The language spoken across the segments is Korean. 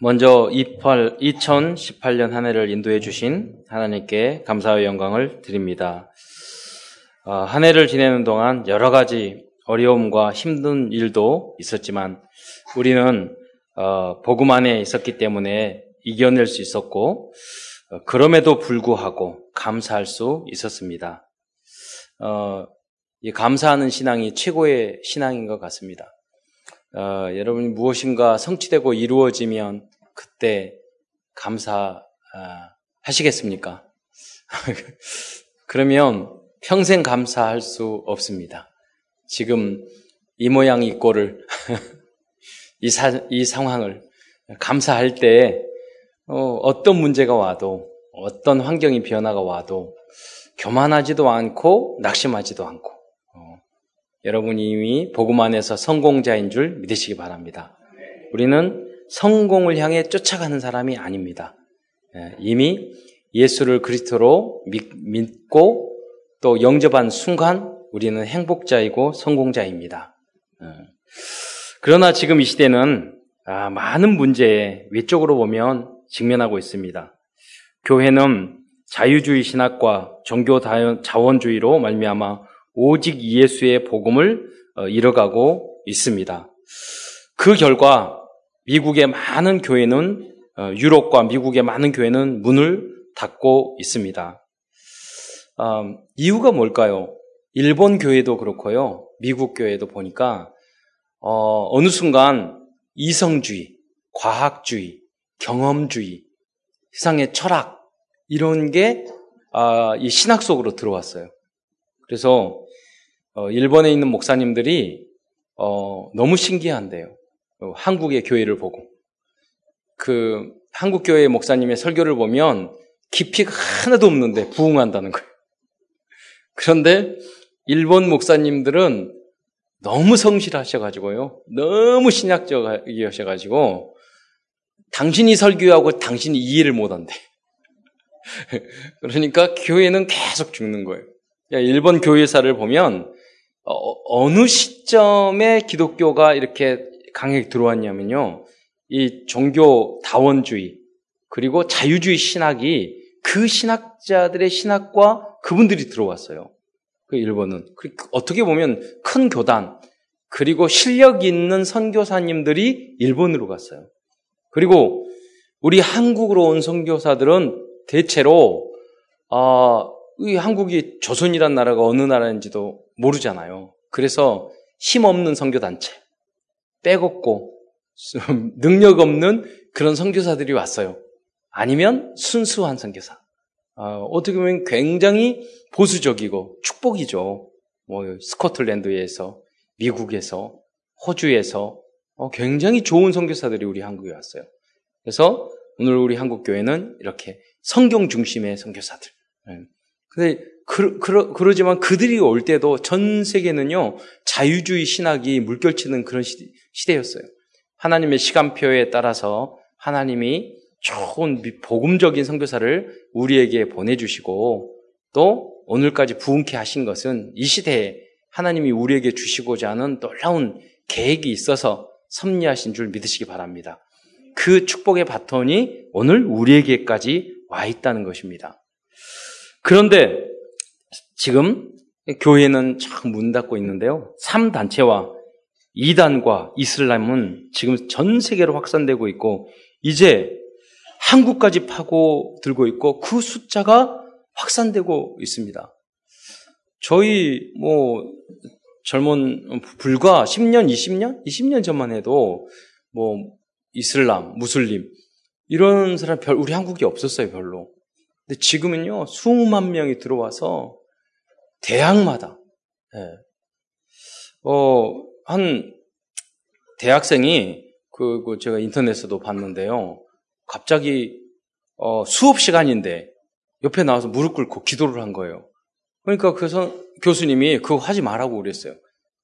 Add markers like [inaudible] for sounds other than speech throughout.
먼저 2018년 한 해를 인도해 주신 하나님께 감사와 영광을 드립니다. 어, 한 해를 지내는 동안 여러 가지 어려움과 힘든 일도 있었지만 우리는 어, 복음 안에 있었기 때문에 이겨낼 수 있었고 어, 그럼에도 불구하고 감사할 수 있었습니다. 이 감사하는 신앙이 최고의 신앙인 것 같습니다. 어, 여러분이 무엇인가 성취되고 이루어지면 그때 감사 어, 하시겠습니까? [laughs] 그러면 평생 감사할 수 없습니다. 지금 이 모양 이 꼴을 이, 사, 이 상황을 감사할 때 어, 떤 문제가 와도 어떤 환경이 변화가 와도 교만하지도 않고 낙심하지도 않고 여러분이 이미 복음 안에서 성공자인 줄 믿으시기 바랍니다. 우리는 성공을 향해 쫓아가는 사람이 아닙니다. 예, 이미 예수를 그리스도로 믿고 또 영접한 순간 우리는 행복자이고 성공자입니다. 예. 그러나 지금 이 시대는 아, 많은 문제에 외적으로 보면 직면하고 있습니다. 교회는 자유주의 신학과 종교 자원주의로 말미암아 오직 예수의 복음을 어, 이뤄가고 있습니다. 그 결과 미국의 많은 교회는 어, 유럽과 미국의 많은 교회는 문을 닫고 있습니다. 음, 이유가 뭘까요? 일본 교회도 그렇고요. 미국 교회도 보니까 어, 느 순간 이성주의, 과학주의, 경험주의, 세상의 철학 이런 게이 아, 신학 속으로 들어왔어요. 그래서 어, 일본에 있는 목사님들이 어, 너무 신기한데요. 어, 한국의 교회를 보고 그 한국 교회 목사님의 설교를 보면 깊이가 하나도 없는데 부흥한다는 거예요. 그런데 일본 목사님들은 너무 성실하셔가지고요. 너무 신약적이셔가지고 당신이 설교하고 당신이 이해를 못한대. [laughs] 그러니까 교회는 계속 죽는 거예요. 일본 교회사를 보면 어, 느 시점에 기독교가 이렇게 강하게 들어왔냐면요. 이 종교 다원주의 그리고 자유주의 신학이 그 신학자들의 신학과 그분들이 들어왔어요. 그 일본은 어떻게 보면 큰 교단 그리고 실력 있는 선교사님들이 일본으로 갔어요. 그리고 우리 한국으로 온 선교사들은 대체로 어, 이 한국이 조선이란 나라가 어느 나라인지도 모르잖아요. 그래서 힘없는 선교단체, 빼곡고 [laughs] 능력 없는 그런 선교사들이 왔어요. 아니면 순수한 선교사. 어, 어떻게 보면 굉장히 보수적이고 축복이죠. 뭐 스코틀랜드에서, 미국에서, 호주에서 어, 굉장히 좋은 선교사들이 우리 한국에 왔어요. 그래서 오늘 우리 한국 교회는 이렇게 성경 중심의 선교사들. 네. 근데 그, 그, 그러지만 그들이 올 때도 전 세계는요, 자유주의 신학이 물결치는 그런 시 대였어요. 하나님의 시간표에 따라서 하나님이 좋은 복음적인 선교사를 우리에게 보내주시고 또 오늘까지 부흥케 하신 것은 이 시대에 하나님이 우리에게 주시고자 하는 놀라운 계획이 있어서 섭리하신 줄 믿으시기 바랍니다. 그 축복의 바톤이 오늘 우리에게까지 와 있다는 것입니다. 그런데 지금 교회는 참 문 닫고 있는데요. 3단체와 2단과 이슬람은 지금 전 세계로 확산되고 있고 이제 한국까지 파고 들고 있고 그 숫자가 확산되고 있습니다. 저희 뭐 젊은 불과 10년, 20년, 20년 전만 해도 뭐 이슬람, 무슬림 이런 사람 별 우리 한국에 없었어요 별로. 근데 지금은요 수만 명이 들어와서 대학마다, 예. 어, 한 대학생이 그, 그 제가 인터넷에도 봤는데요. 갑자기 어, 수업 시간인데 옆에 나와서 무릎 꿇고 기도를 한 거예요. 그러니까 그 선, 교수님이 그거 하지 말라고 그랬어요.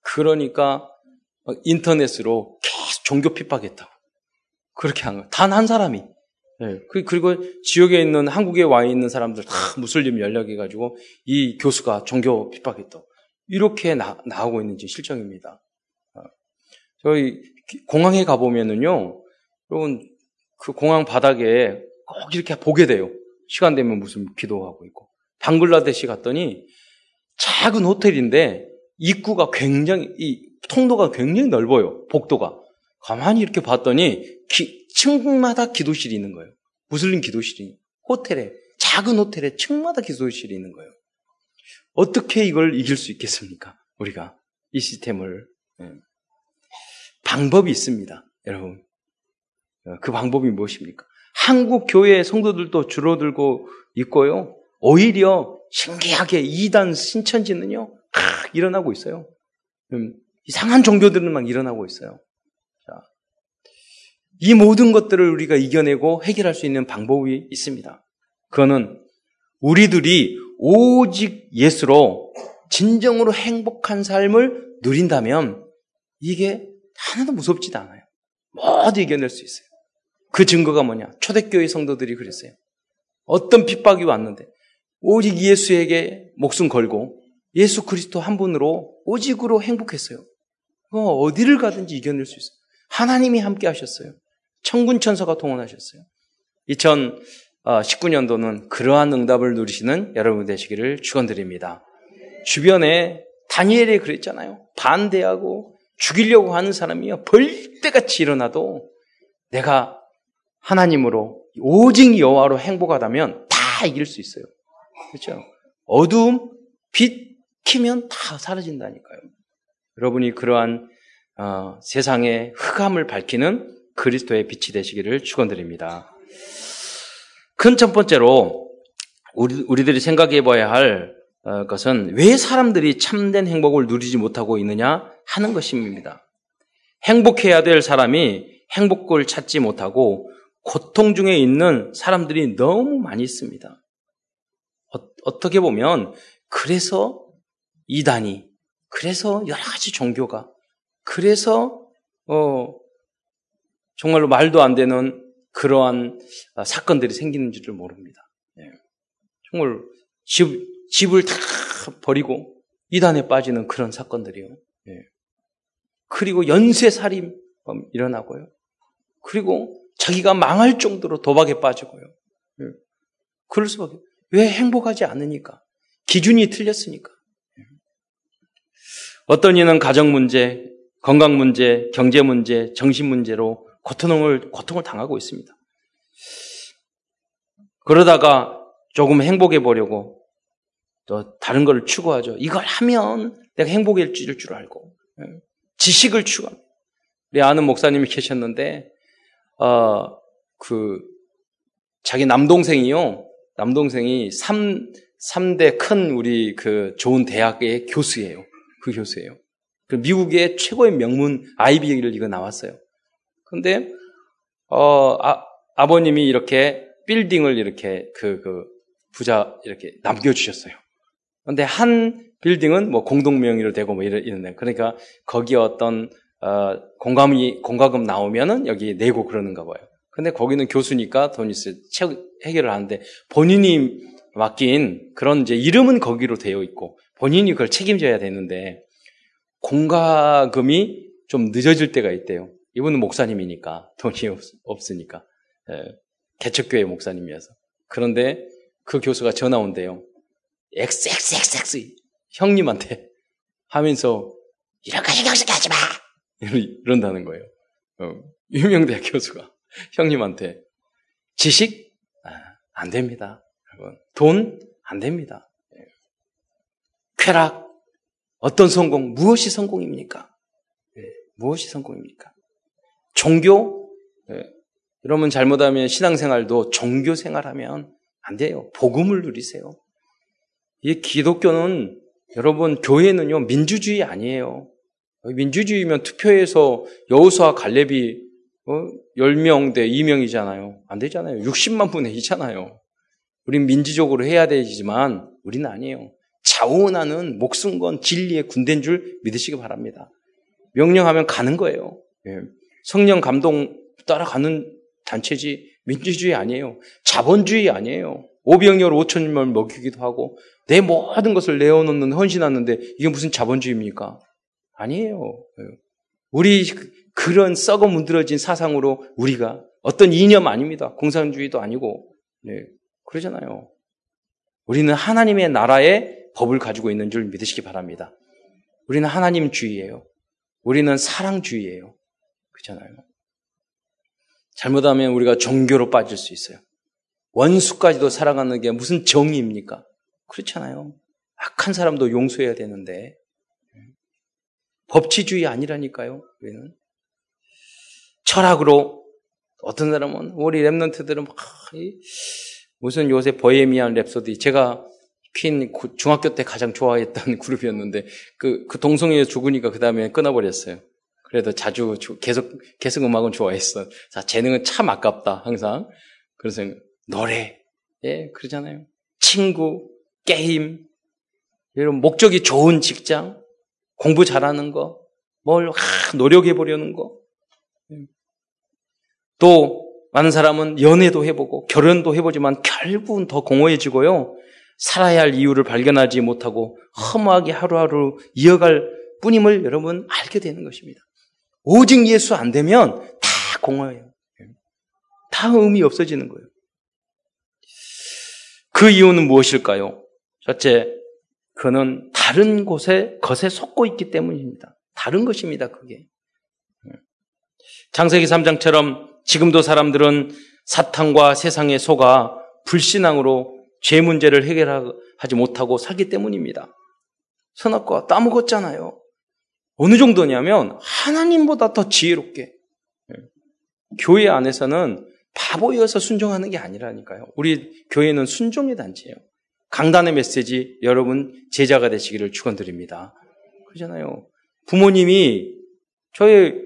그러니까 인터넷으로 계속 종교 핍박했다고. 그렇게 한 거예요. 단 한 사람이. 네. 그리고 지역에 있는 한국에 와 있는 사람들 다 무슬림 연락해가지고 이 교수가 종교 핍박했다. 이렇게 나, 나오고 있는 지 실정입니다. 어. 저희 공항에 가보면은요, 여러분 그 공항 바닥에 꼭 이렇게 보게 돼요. 시간 되면 무슨 기도하고 있고. 방글라데시 갔더니 작은 호텔인데 입구가 굉장히 이 통로가 굉장히 넓어요. 복도가. 가만히 이렇게 봤더니 기, 층마다 기도실이 있는 거예요. 무슬림 기도실이 호텔에 작은 호텔에 층마다 기도실이 있는 거예요. 어떻게 이걸 이길 수 있겠습니까? 우리가 이 시스템을 네. 방법이 있습니다, 여러분. 어, 그 방법이 무엇입니까? 한국 교회 성도들도 줄어들고 있고요. 오히려 신기하게 이단 신천지는요, 막 일어나고 있어요. 음, 이상한 종교들은 막 일어나고 있어요. 자, 이 모든 것들을 우리가 이겨내고 해결할 수 있는 방법이 있습니다. 그거는 우리들이 오직 예수로 진정으로 행복한 삶을 누린다면 이게 하나도 무섭지도 않아요. 모두 이겨낼 수 있어요. 그 증거가 뭐냐? 초대교회 성도들이 그랬어요. 어떤 핍박이 왔는데 오직 예수에게 목숨 걸고 예수 그리스도 한 분으로 오직으로 행복했어요. 어디를 가든지 이겨낼 수 있어요. 하나님이 함께 하셨어요. 천군 천사가 동원하셨어요. 2019년도는 그러한 응답을 누리시는 여러분 되시기를 축원드립니다. 주변에 다니엘이 그랬잖아요. 반대하고 죽이려고 하는 사람이요. 벌떼같이 일어나도 내가 하나님으로 오직 여호와로 행복하다면 다 이길 수 있어요. 그렇죠? 어두움, 빛 키면 다 사라진다니까요. 여러분이 그러한 어, 세상의 흑암을 밝히는 그리스도의 빛이 되시기를 축원드립니다. 큰 첫 번째로 우리, 우리들이 생각해 봐야 할 어, 것은 왜 사람들이 참된 행복을 누리지 못하고 있느냐 하는 것입니다. 행복해야 될 사람이 행복을 찾지 못하고 고통 중에 있는 사람들이 너무 많이 있습니다. 어, 떻게 보면 그래서 이단이 그래서 여러 가지 종교가 그래서 어 정말로 말도 안 되는 그러한 사건들이 생기는 줄을 모릅니다. 네. 정말 집, 집을 다 버리고 이단에 빠지는 그런 사건들이요. 네. 그리고 연쇄살인 일어나고요. 그리고 자기가 망할 정도로 도박에 빠지고요. 네. 그럴 수밖에. 왜 행복하지 않으니까? 기준이 틀렸으니까. 어떤 이는 가정 문제, 건강 문제, 경제 문제, 정신 문제로 고통을, 고통을 당하고 있습니다. 그러다가 조금 행복해 보려고 또 다른 걸 추구하죠. 이걸 하면 내가 행복해질 줄 알고. 예. 지식을 추구합니다. 우리 아는 목사님이 계셨는데, 어, 그, 자기 남동생이요. 남동생이 3, 3대 큰 우리 그 좋은 대학의 교수예요. 그 교수예요. 그 미국의 최고의 명문 아이비를 이거 나왔어요. 근데 어 아, 아버님이 이렇게 빌딩을 이렇게 그, 그 부자 이렇게 남겨주셨어요. 근데 한 빌딩은 뭐 공동명의로 되고 뭐 이런 그러니까 거기 어떤 어, 공감이 공과금 나오면은 여기 내고 그러는가 봐요. 근데 거기는 교수니까 돈 있어 해결을 하는데 본인이 맡긴 그런 이제 이름은 거기로 되어 있고 본인이 그걸 책임져야 되는데 공과금이 좀 늦어질 때가 있대요. 이분은 목사님이니까 돈이 없, 으니까 예, 개척교회 목사님이어서 그런데 그 교수가 전화 온대요. XXXX 형님한테 [laughs] 하면서 이런 거 신경 쓰게 하지 마 이런다는 거예요. 어, 유명대 교수가 [laughs] 형님한테 지식 아, 안 됩니다. 돈 안 됩니다. 쾌락, 어떤 성공, 무엇이 성공입니까? 네, 무엇이 성공입니까? 종교? 네, 여러분 잘못하면 신앙생활도 종교 생활하면 안 돼요. 복음을 누리세요. 이 기독교는 여러분 교회는요 민주주의 아니에요. 민주주의면 투표해서 여호수아 갈렙이 어? 10명 대 2명이잖아요. 안 되잖아요. 60만 분의 2잖아요. 우린 민주적으로 해야 되지만 우리는 아니에요. 자원하는 목숨 건 진리의 군대인 줄 믿으시기 바랍니다. 명령하면 가는 거예요. 예. 성령 감동 따라가는 단체지 민주주의 아니에요. 자본주의 아니에요. 오병열 5천명을 먹이기도 하고 내 모든 것을 내어놓는 헌신하는데 이게 무슨 자본주의입니까? 아니에요. 예. 우리 그런 썩어 문드러진 사상으로 우리가 어떤 이념 아닙니다. 공산주의도 아니고. 네, 그러잖아요. 우리는 하나님의 나라의 법을 가지고 있는 줄 믿으시기 바랍니다. 우리는 하나님주의예요. 우리는 사랑주의예요. 그렇잖아요. 잘못하면 우리가 종교로 빠질 수 있어요. 원수까지도 사랑하는 게 무슨 정의입니까? 그렇잖아요. 악한 사람도 용서해야 되는데 법치주의 아니라니까요. 우리는 철학으로 어떤 사람은 우리 랩런트들은 막 무슨 요새 버예미안 랩소디 제가 퀸 중학교 때 가장 좋아했던 [laughs] 그룹이었는데 그, 그 동성애 죽으니까 그 다음에 끊어버렸어요. 그래도 자주 계속 계속 음악은 좋아했어. 자 재능은 참 아깝다 항상. 그래서 노래 예 그러잖아요. 친구 게임 이런 목적이 좋은 직장 공부 잘하는 거 뭘 노력해 보려는 거. 예. 또 많은 사람은 연애도 해보고 결혼도 해보지만 결국은 더 공허해지고요. 살아야 할 이유를 발견하지 못하고 허무하게 하루하루 이어갈 뿐임을 여러분 알게 되는 것입니다. 오직 예수 안 되면 다 공허해요. 다 의미 없어지는 거예요. 그 이유는 무엇일까요? 첫째, 그는 다른 곳에, 것에 속고 있기 때문입니다. 다른 것입니다, 그게. 장세기 3장처럼 지금도 사람들은 사탄과 세상에 속아 불신앙으로 죄 문제를 해결하지 못하고 살기 때문입니다. 선악과 따먹었잖아요. 어느 정도냐면 하나님보다 더 지혜롭게. 예. 교회 안에서는 바보여서 순종하는 게 아니라니까요. 우리 교회는 순종의 단체예요. 강단의 메시지 여러분 제자가 되시기를 축원드립니다. 그러잖아요. 부모님이 저희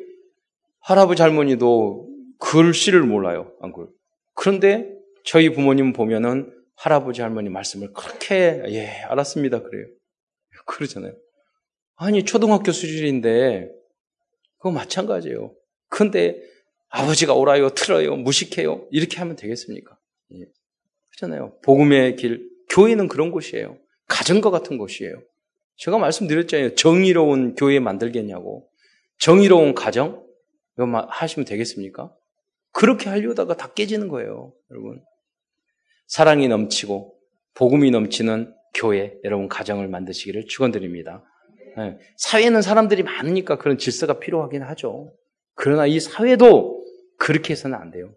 할아버지 할머니도 글씨를 몰라요. 안 글. 그런데 저희 부모님 보면은 할아버지 할머니 말씀을 그렇게 예 알았습니다 그래요. 그러잖아요. 아니 초등학교 수준인데 그거 마찬가지예요. 근데 아버지가 오라요, 틀어요, 무식해요 이렇게 하면 되겠습니까? 예. 그렇잖아요. 복음의 길, 교회는 그런 곳이에요. 가정과 같은 곳이에요. 제가 말씀드렸잖아요. 정의로운 교회 만들겠냐고. 정의로운 가정? 이거 하시면 되겠습니까? 그렇게 하려다가 다 깨지는 거예요, 여러분. 사랑이 넘치고 복음이 넘치는 교회, 여러분 가정을 만드시기를 축원드립니다. 네. 사회는 사람들이 많으니까 그런 질서가 필요하긴 하죠. 그러나 이 사회도 그렇게 해서는 안 돼요.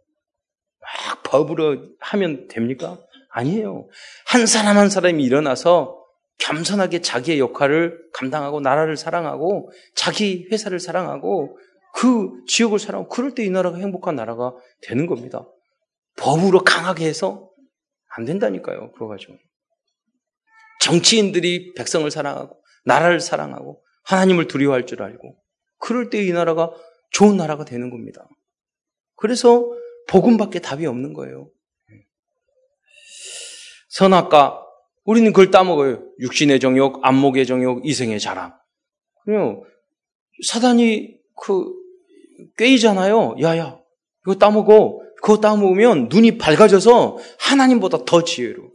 막 법으로 하면 됩니까? 아니에요. 한 사람 한 사람이 일어나서 겸손하게 자기의 역할을 감당하고 나라를 사랑하고 자기 회사를 사랑하고 그 지역을 사랑하고 그럴 때 이 나라가 행복한 나라가 되는 겁니다. 법으로 강하게 해서 안 된다니까요. 그거 가지고. 정치인들이 백성을 사랑하고 나라를 사랑하고 하나님을 두려워할 줄 알고 그럴 때 이 나라가 좋은 나라가 되는 겁니다. 그래서 복음밖에 답이 없는 거예요. 선악과 우리는 그걸 따먹어요. 육신의 정욕, 안목의 정욕, 이생의 자랑. 그냥 사단이 그 꿰이잖아요. 야야, 이거 따먹어. 그거 따먹으면 눈이 밝아져서 하나님보다 더 지혜로.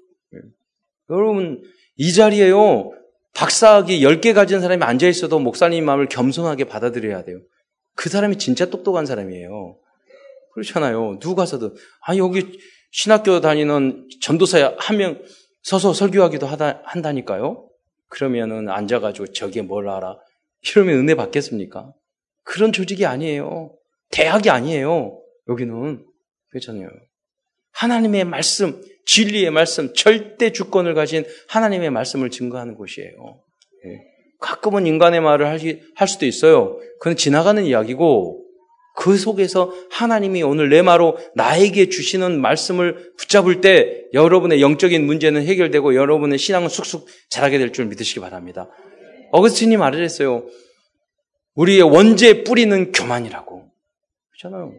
여러분 이 자리에요. 박사학위 10개 가진 사람이 앉아 있어도 목사님 마음을 겸손하게 받아들여야 돼요. 그 사람이 진짜 똑똑한 사람이에요. 그렇잖아요. 누구 가서도 아 여기 신학교 다니는 전도사 한 명 서서 설교하기도 하다, 한다니까요. 그러면은 앉아가지고 저게 뭘 알아? 이러면 은혜 받겠습니까? 그런 조직이 아니에요. 대학이 아니에요. 여기는 그렇잖아요. 하나님의 말씀, 진리의 말씀, 절대 주권을 가진 하나님의 말씀을 증거하는 곳이에요. 예. 가끔은 인간의 말을 할 수도 있어요. 그건 지나가는 이야기고 그 속에서 하나님이 오늘 내 마로 나에게 주시는 말씀을 붙잡을 때 여러분의 영적인 문제는 해결되고 여러분의 신앙은 쑥쑥 자라게 될 줄 믿으시기 바랍니다. 어거스틴이 말을 했어요. 우리의 원죄의 뿌리는 교만이라고. 그렇잖아요.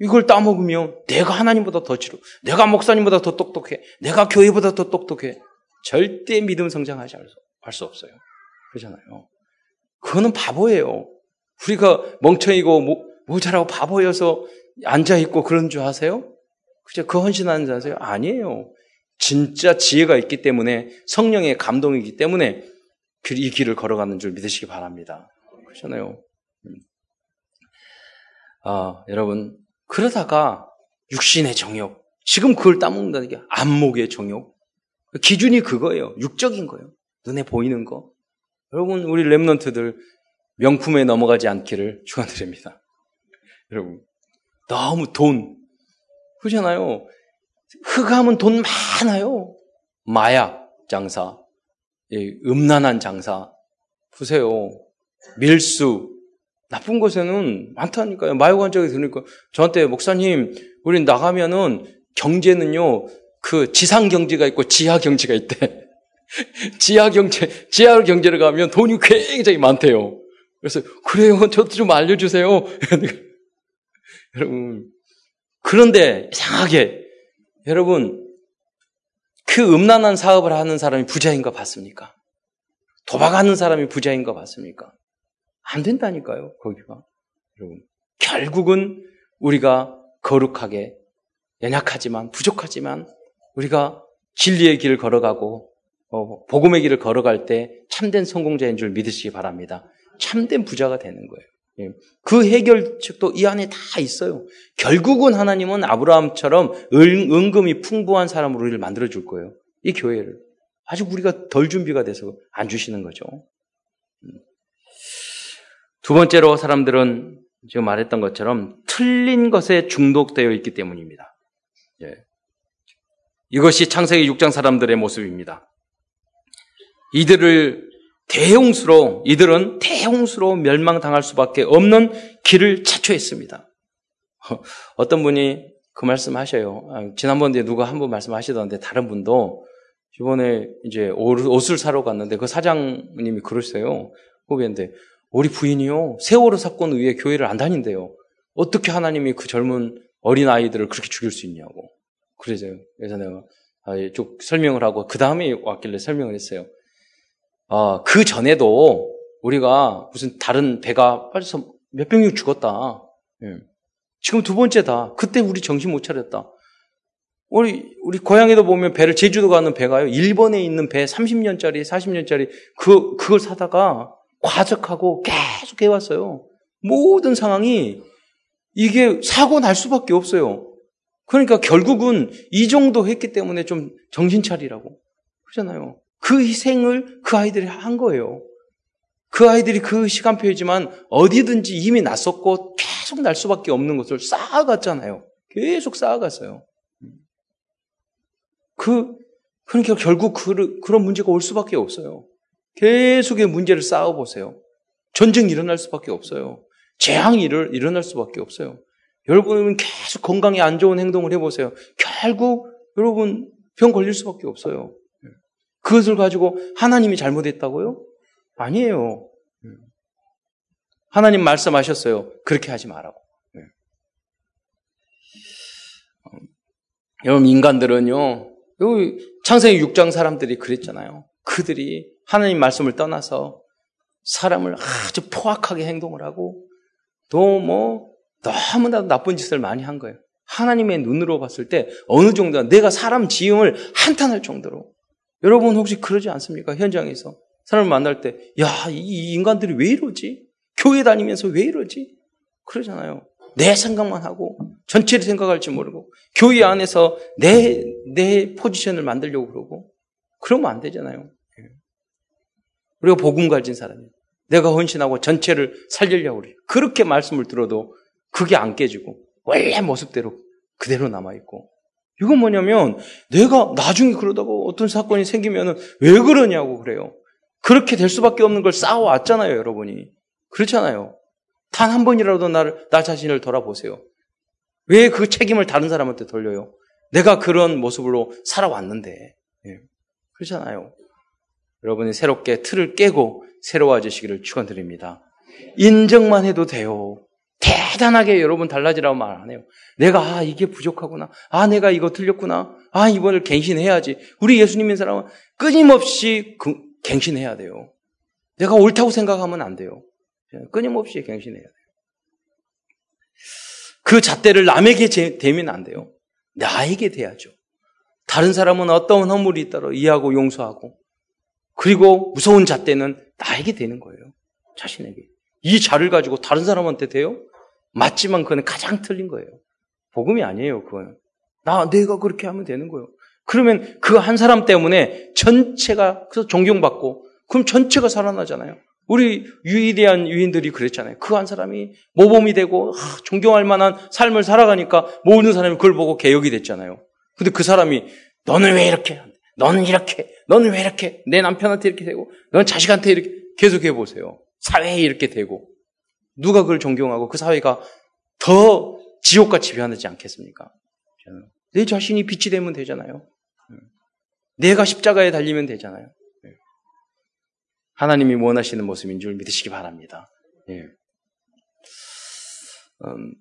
이걸 따먹으면 내가 하나님보다 더 지루, 내가 목사님보다 더 똑똑해, 내가 교회보다 더 똑똑해. 절대 믿음 성장하지 할수 없어요. 그러잖아요. 그거는 바보예요. 우리가 멍청이고 모자라고 바보여서 앉아있고 그런 줄 아세요? 그죠? 그 헌신하는 줄 아세요? 아니에요. 진짜 지혜가 있기 때문에 성령의 감동이기 때문에 이 길을 걸어가는 줄 믿으시기 바랍니다. 그렇잖아요. 음. 아, 여러분, 그러다가 육신의 정욕. 지금 그걸 따먹는다는 게 안목의 정욕. 기준이 그거예요. 육적인 거예요. 눈에 보이는 거. 여러분, 우리 랩런트들 명품에 넘어가지 않기를 축원드립니다. [laughs] 여러분, 너무 돈. 그렇잖아요. 흑암은 돈 많아요. 마약 장사, 음란한 장사. 보세요. 밀수. 나쁜 곳에는 많다니까요. 마약관적이 들으니까 저한테 목사님, 우린 나가면은 경제는요, 그 지상 경제가 있고 지하 경제가 있대. [laughs] 지하 경제, 지하 경제를 가면 돈이 굉장히 많대요. 그래서 그래요, 저도 좀 알려주세요. [laughs] 여러분 그런데 이상하게 여러분 그 음란한 사업을 하는 사람이 부자인 거 봤습니까? 도박하는 사람이 부자인 거 봤습니까? 안 된다니까요, 거기가. 여러분 결국은 우리가 거룩하게 연약하지만 부족하지만 우리가 진리의 길을 걸어가고 어, 복음의 길을 걸어갈 때 참된 성공자인 줄 믿으시기 바랍니다. 참된 부자가 되는 거예요. 예. 그 해결책도 이 안에 다 있어요. 결국은 하나님은 아브라함처럼 은, 금이 풍부한 사람으로 우리를 만들어 줄 거예요. 이 교회를. 아직 우리가 덜 준비가 돼서 안 주시는 거죠. 음. 두 번째로 사람들은 지금 말했던 것처럼 틀린 것에 중독되어 있기 때문입니다. 예. 이것이 창세기 6장 사람들의 모습입니다. 이들을 대홍수로 이들은 대홍수로 멸망당할 수밖에 없는 길을 자초했습니다. [laughs] 어떤 분이 그 말씀 하셔요. 아, 지난번에 누가 한 분 말씀하시던데 다른 분도 이번에 이제 옷을 사러 갔는데 그 사장님이 그러세요. 후배인데 우리 부인이요 세월호 사건 위에 교회를 안 다닌대요. 어떻게 하나님이 그 젊은 어린 아이들을 그렇게 죽일 수 있냐고. 그러세요. 그래서 내가 쭉 설명을 하고 그 다음에 왔길래 설명을 했어요. 어, 그 전에도 우리가 무슨 다른 배가 빠져서 몇 명이 죽었다. 예. 지금 두 번째다. 그때 우리 정신 못 차렸다. 우리, 우리 고향에도 보면 배를 제주도 가는 배가요. 일본에 있는 배 30년짜리, 40년짜리 그, 그걸 사다가 과적하고 계속 해왔어요. 모든 상황이 이게 사고 날 수밖에 없어요. 그러니까 결국은 이 정도 했기 때문에 좀 정신 차리라고. 그러잖아요. 그 희생을 그 아이들이 한 거예요. 그 아이들이 그 시간표이지만 어디든지 이미 났었고 계속 날 수밖에 없는 것을 쌓아갔잖아요. 계속 쌓아갔어요. 그, 그러니까 결국 그, 그런 문제가 올 수밖에 없어요. 계속의 문제를 쌓아보세요. 전쟁이 일어날 수밖에 없어요. 재앙이 일어날 수밖에 없어요. 여러분은 계속 건강에 안 좋은 행동을 해보세요. 결국 여러분 병 걸릴 수밖에 없어요. 그것을 가지고 하나님이 잘못했다고요? 아니에요. 하나님 말씀하셨어요. 그렇게 하지 말라고. 네. 어, 여러분, 인간들은요, 창세기 6장 사람들이 그랬잖아요. 그들이 하나님 말씀을 떠나서 사람을 아주 포악하게 행동을 하고 또 뭐 너무나도 나쁜 짓을 많이 한 거예요. 하나님의 눈으로 봤을 때 어느 정도 내가 사람 지음을 한탄할 정도로 여러분 혹시 그러지 않습니까? 현장에서 사람을 만날 때, 야, 이 인간들이 왜 이러지? 교회 다니면서 왜 이러지? 그러잖아요. 내 생각만 하고 전체를 생각할지 모르고 교회 안에서 내, 내 포지션을 만들려고 그러고 그러면 안 되잖아요. 예. 우리가 복음 가진 사람이에요. 내가 헌신하고 전체를 살리려고 그래요. 그렇게 말씀을 들어도 그게 안 깨지고 원래 모습대로 그대로 남아 있고 이건 뭐냐면 내가 나중에 그러다가 어떤 사건이 생기면은 왜 그러냐고 그래요. 그렇게 될 수밖에 없는 걸 쌓아왔잖아요, 여러분이. 그렇잖아요. 단 한 번이라도 나를, 나 자신을 돌아보세요. 왜 그 책임을 다른 사람한테 돌려요? 내가 그런 모습으로 살아왔는데. 예. 그렇잖아요. 여러분이 새롭게 틀을 깨고 새로워지시기를 축원드립니다. 인정만 해도 돼요. 대단하게 여러분 달라지라고 말 안 해요. 내가 아 이게 부족하구나. 아 내가 이거 틀렸구나. 아 이번을 갱신해야지. 우리 예수님 인 사람은 끊임없이 그, 갱신해야 돼요. 내가 옳다고 생각하면 안 돼요. 끊임없이 갱신해야 돼요. 그 잣대를 남에게 대면 안 돼요. 나에게 돼야죠. 다른 사람은 어떤 허물이 있다로 이해하고 용서하고 그리고 무서운 잣대는 나에게 되는 거예요. 자신에게. 이 자를 가지고 다른 사람한테 돼요? 맞지만 그는 가장 틀린 거예요. 복음이 아니에요, 그거는. 나, 내가 그렇게 하면 되는 거예요. 그러면 그 한 사람 때문에 전체가 그래서 존경받고 그럼 전체가 살아나잖아요. 우리 유일한 유인들이 그랬잖아요. 그 한 사람이 모범이 되고 아, 존경할 만한 삶을 살아가니까 모든 사람이 그걸 보고 개혁이 됐잖아요. 근데 그 사람이 너는 왜 이렇게 너는 이렇게 너는 왜 이렇게 내 남편한테 이렇게 되고 너는 자식한테 이렇게 계속 해 보세요. 사회에 이렇게 되고 누가 그걸 존경하고 그 사회가 더 지옥같이 변하지 않겠습니까? 내 자신이 빛이 되면 되잖아요. 내가 십자가에 달리면 되잖아요. 하나님이 원하시는 모습인 줄 믿으시기 바랍니다. 예. 음,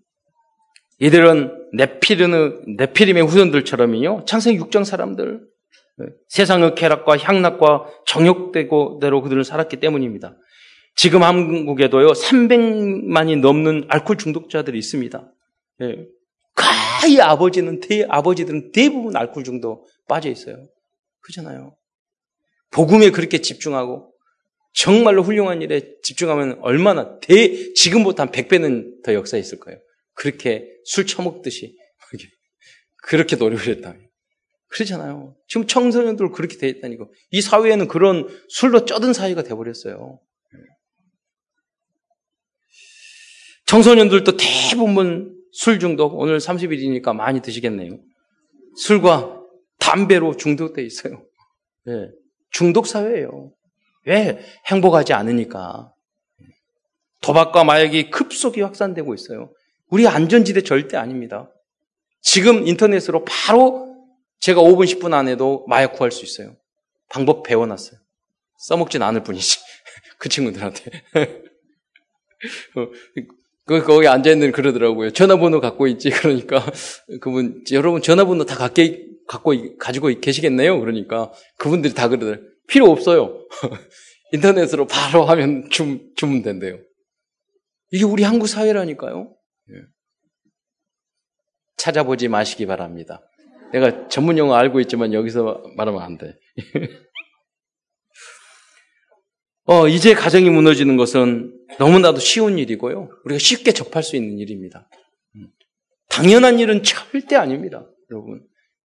이들은 네피르는, 네피림의 후손들처럼요. 창세기 6장 사람들. 예. 세상의 쾌락과 향락과 정욕되고 대로 그들은 살았기 때문입니다. 지금 한국에도요, 300만이 넘는 알코올 중독자들이 있습니다. 예. 거의 아버지는, 대, 아버지들은 대부분 알코올 중독 빠져 있어요. 그잖아요. 복음에 그렇게 집중하고, 정말로 훌륭한 일에 집중하면 얼마나 대, 지금보다 한 100배는 더 역사에 있을 거예요. 그렇게 술 처먹듯이. [laughs] 그렇게 노력을 했다면. 그러잖아요. 지금 청소년들 그렇게 돼 있다니까. 이 사회에는 그런 술로 쩌든 사회가 돼버렸어요. 청소년들도 대부분 술 중독, 오늘 30일이니까 많이 드시겠네요. 술과 담배로 중독돼 있어요. 네. 중독 사회예요. 왜? 행복하지 않으니까. 도박과 마약이 급속히 확산되고 있어요. 우리 안전지대 절대 아닙니다. 지금 인터넷으로 바로 제가 5분, 10분 안에도 마약 구할 수 있어요. 방법 배워놨어요. 써먹진 않을 뿐이지. [laughs] 그 친구들한테. 어, [laughs] 그, 거기 앉아있는 그러더라고요. 전화번호 갖고 있지. 그러니까, [laughs] 그분, 여러분 전화번호 다 갖고, 갖고, 가지고 계시겠네요. 그러니까, 그분들이 다 그러더라고요. 필요 없어요. 인터넷으로 바로 하면 주, 주면 된대요. 이게 우리 한국 사회라니까요. 예. 찾아보지 마시기 바랍니다. 내가 전문 용어 알고 있지만 여기서 말하면 안 돼. [laughs] 어, 이제 가정이 무너지는 것은 너무나도 쉬운 일이고요. 우리가 쉽게 접할 수 있는 일입니다. 음. 당연한 일은 절대 아닙니다. 여러분.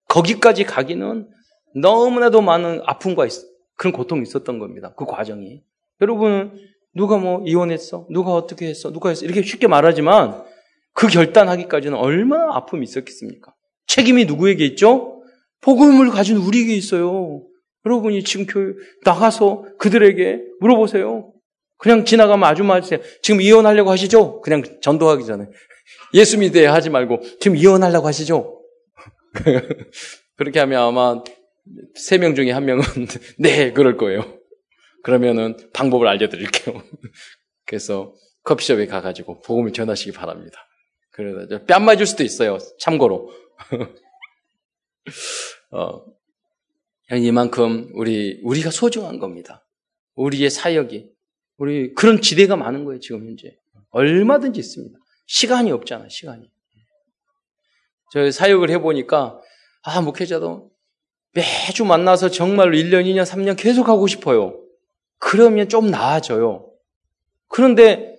거기까지 가기는 너무나도 많은 아픔과 그런 고통이 있었던 겁니다. 그 과정이. 여러분, 누가 뭐 이혼했어? 누가 어떻게 했어? 누가 했어? 이렇게 쉽게 말하지만 그 결단하기까지는 얼마나 아픔이 있었겠습니까? 책임이 누구에게 있죠? 복음을 가진 우리에게 있어요. 여러분이 지금 교회 나가서 그들에게 물어보세요. 그냥 지나가면 아줌마 하세요. 지금 이혼하려고 하시죠? 그냥 전도하기 전에. [laughs] 예수 믿어야 하지 말고 지금 이혼하려고 하시죠? [laughs] 그렇게 하면 아마 세 명 중에 한 명은 [laughs] 네, 그럴 거예요. 그러면은 방법을 알려드릴게요. 그래서 커피숍에 가가지고 복음을 전하시기 바랍니다. 그러다 뺨 맞을 수도 있어요. 참고로. [laughs] 어, 이만큼 우리 우리가 소중한 겁니다. 우리의 사역이 우리 그런 지대가 많은 거예요 지금 현재 얼마든지 있습니다. 시간이 없잖아 시간이. 저 사역을 해보니까 아 목회자도 매주 만나서 정말로 1년, 2년, 3년 계속 하고 싶어요. 그러면 좀 나아져요. 그런데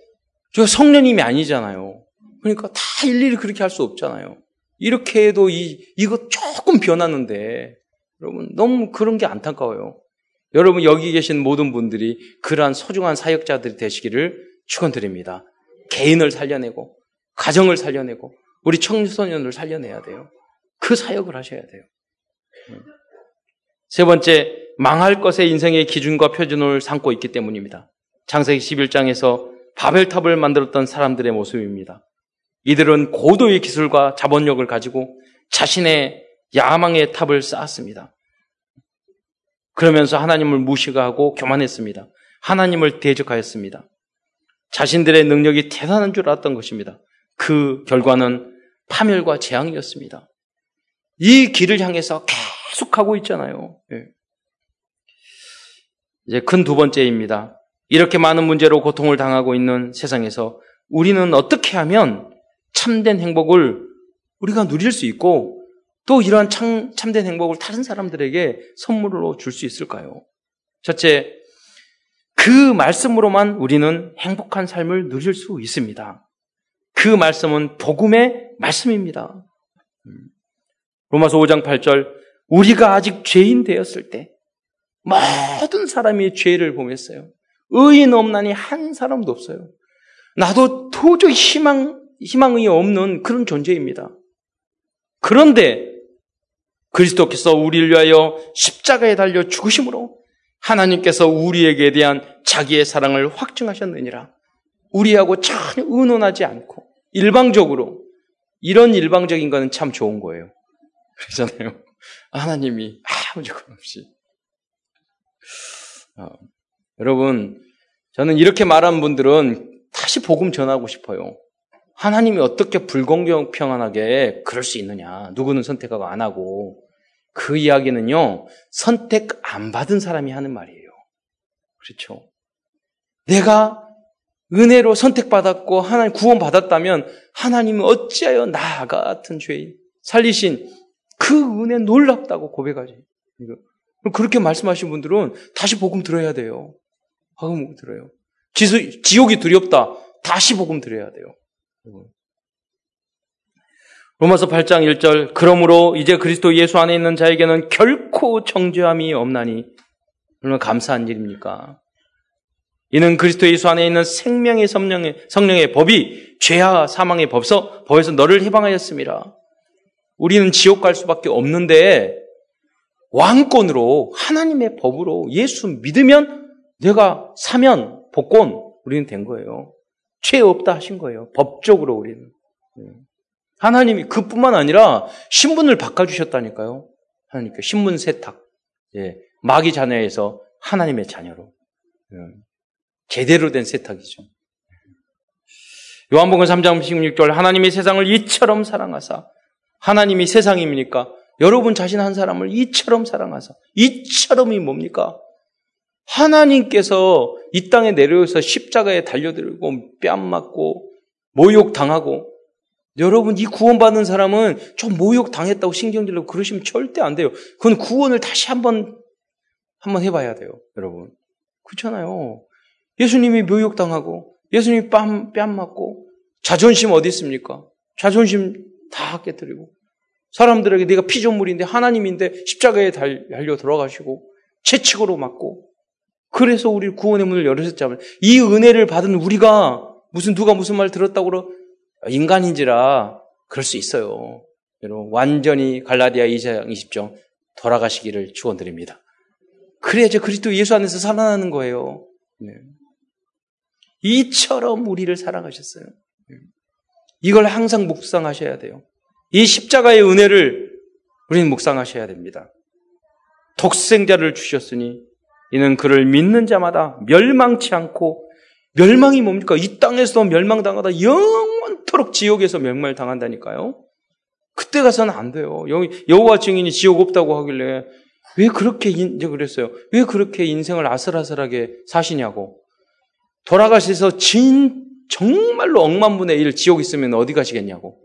저 성령님이 아니잖아요. 그러니까 다 일일이 그렇게 할 수 없잖아요. 이렇게 해도 이, 이거 조금 변하는데, 여러분, 너무 그런 게 안타까워요. 여러분, 여기 계신 모든 분들이 그러한 소중한 사역자들이 되시기를 축원드립니다. 개인을 살려내고, 가정을 살려내고, 우리 청소년을 살려내야 돼요. 그 사역을 하셔야 돼요. 세 번째, 망할 것의 인생의 기준과 표준을 삼고 있기 때문입니다. 창세기 11장에서 바벨탑을 만들었던 사람들의 모습입니다. 이들은 고도의 기술과 자본력을 가지고 자신의 야망의 탑을 쌓았습니다. 그러면서 하나님을 무시하고 교만했습니다. 하나님을 대적하였습니다. 자신들의 능력이 대단한 줄 알았던 것입니다. 그 결과는 파멸과 재앙이었습니다. 이 길을 향해서 계속 하고 있잖아요. 예. 이제 큰 두 번째입니다. 이렇게 많은 문제로 고통을 당하고 있는 세상에서 우리는 어떻게 하면 참된 행복을 우리가 누릴 수 있고 또 이러한 참, 참된 행복을 다른 사람들에게 선물로 줄 수 있을까요? 첫째, 그 말씀으로만 우리는 행복한 삶을 누릴 수 있습니다. 그 말씀은 복음의 말씀입니다. 로마서 5장 8절 우리가 아직 죄인 되었을 때 모든 사람이 죄를 범했어요. 의인 없나니 한 사람도 없어요. 나도 도저히 희망, 희망이 없는 그런 존재입니다. 그런데 그리스도께서 우리를 위하여 십자가에 달려 죽으심으로 하나님께서 우리에게 대한 자기의 사랑을 확증하셨느니라. 우리하고 전혀 의논하지 않고 일방적으로 이런 일방적인 거는 참 좋은 거예요. 그러잖아요. 하나님이 아무 조건 없이. 어, 여러분, 저는 이렇게 말한 분들은 다시 복음 전하고 싶어요. 하나님이 어떻게 불공평하게 그럴 수 있느냐. 누구는 선택하고 안 하고. 그 이야기는요, 선택 안 받은 사람이 하는 말이에요. 그렇죠. 내가 은혜로 선택받았고 하나님 구원받았다면 하나님은 어찌하여 나 같은 죄인 살리신 그 은혜 놀랍다고 고백하지. 그렇게 말씀하신 분들은 다시 복음 들어야 돼요. 복음 들어요. 지옥이 두렵다. 다시 복음 들어야 돼요. 로마서 8장 1절 그러므로 이제 그리스도 예수 안에 있는 자에게는 결코 정죄함이 없나니 얼마나 감사한 일입니까? 이는 그리스도 예수 안에 있는 생명의 성령의, 성령의 법이 죄와 사망의 법서, 법에서 너를 해방하였습니다. 우리는 지옥 갈 수밖에 없는데 왕권으로 하나님의 법으로 예수 믿으면 내가 사면 복권 우리는 된 거예요. 죄 없다 하신 거예요. 법적으로 우리는. 네. 하나님이 그뿐만 아니라 신분을 바꿔주셨다니까요. 하나님께 신분 세탁. 예. 마귀 자녀에서 하나님의 자녀로. 예. 제대로 된 세탁이죠. 요한복음 3장 16절 하나님이 세상을 이처럼 사랑하사 하나님이 세상입니까? 여러분 자신 한 사람을 이처럼 사랑하사 이처럼이 뭡니까? 하나님께서 이 땅에 내려오서 십자가에 달려들고 뺨 맞고 모욕 당하고 여러분 이 구원받는 사람은 좀 모욕 당했다고 신경질내고 그러시면 절대 안 돼요. 그건 구원을 다시 한번 한번 해봐야 돼요, 여러분. 그렇잖아요. 예수님이 모욕 당하고 예수님이 뺨, 뺨 맞고 자존심 어디 있습니까? 자존심 다 깨뜨리고 사람들에게 내가 피조물인데 하나님인데 십자가에 달려 들어가시고 채찍으로 맞고 그래서 우리 구원의 문을 열으셨잖아요. 이 은혜를 받은 우리가 무슨 누가 무슨 말 들었다고 그러 인간인지라 그럴 수 있어요. 여러분 완전히 갈라디아 2장 20절 돌아가시기를 축원드립니다. 그래야죠 그리스도 예수 안에서 살아나는 거예요. 네. 이처럼 우리를 사랑하셨어요. 이걸 항상 묵상하셔야 돼요. 이 십자가의 은혜를 우리는 묵상하셔야 됩니다. 독생자를 주셨으니 이는 그를 믿는 자마다 멸망치 않고 멸망이 뭡니까? 이 땅에서 멸망당하다 영원토록 지옥에서 멸망당한다니까요. 그때 가서는 안 돼요. 여호와 증인이 지옥 없다고 하길래 왜 그렇게 이제 그랬어요? 왜 그렇게 인생을 아슬아슬하게 사시냐고. 돌아가셔서 진 정말로 억만분의 일 지옥 있으면 어디 가시겠냐고.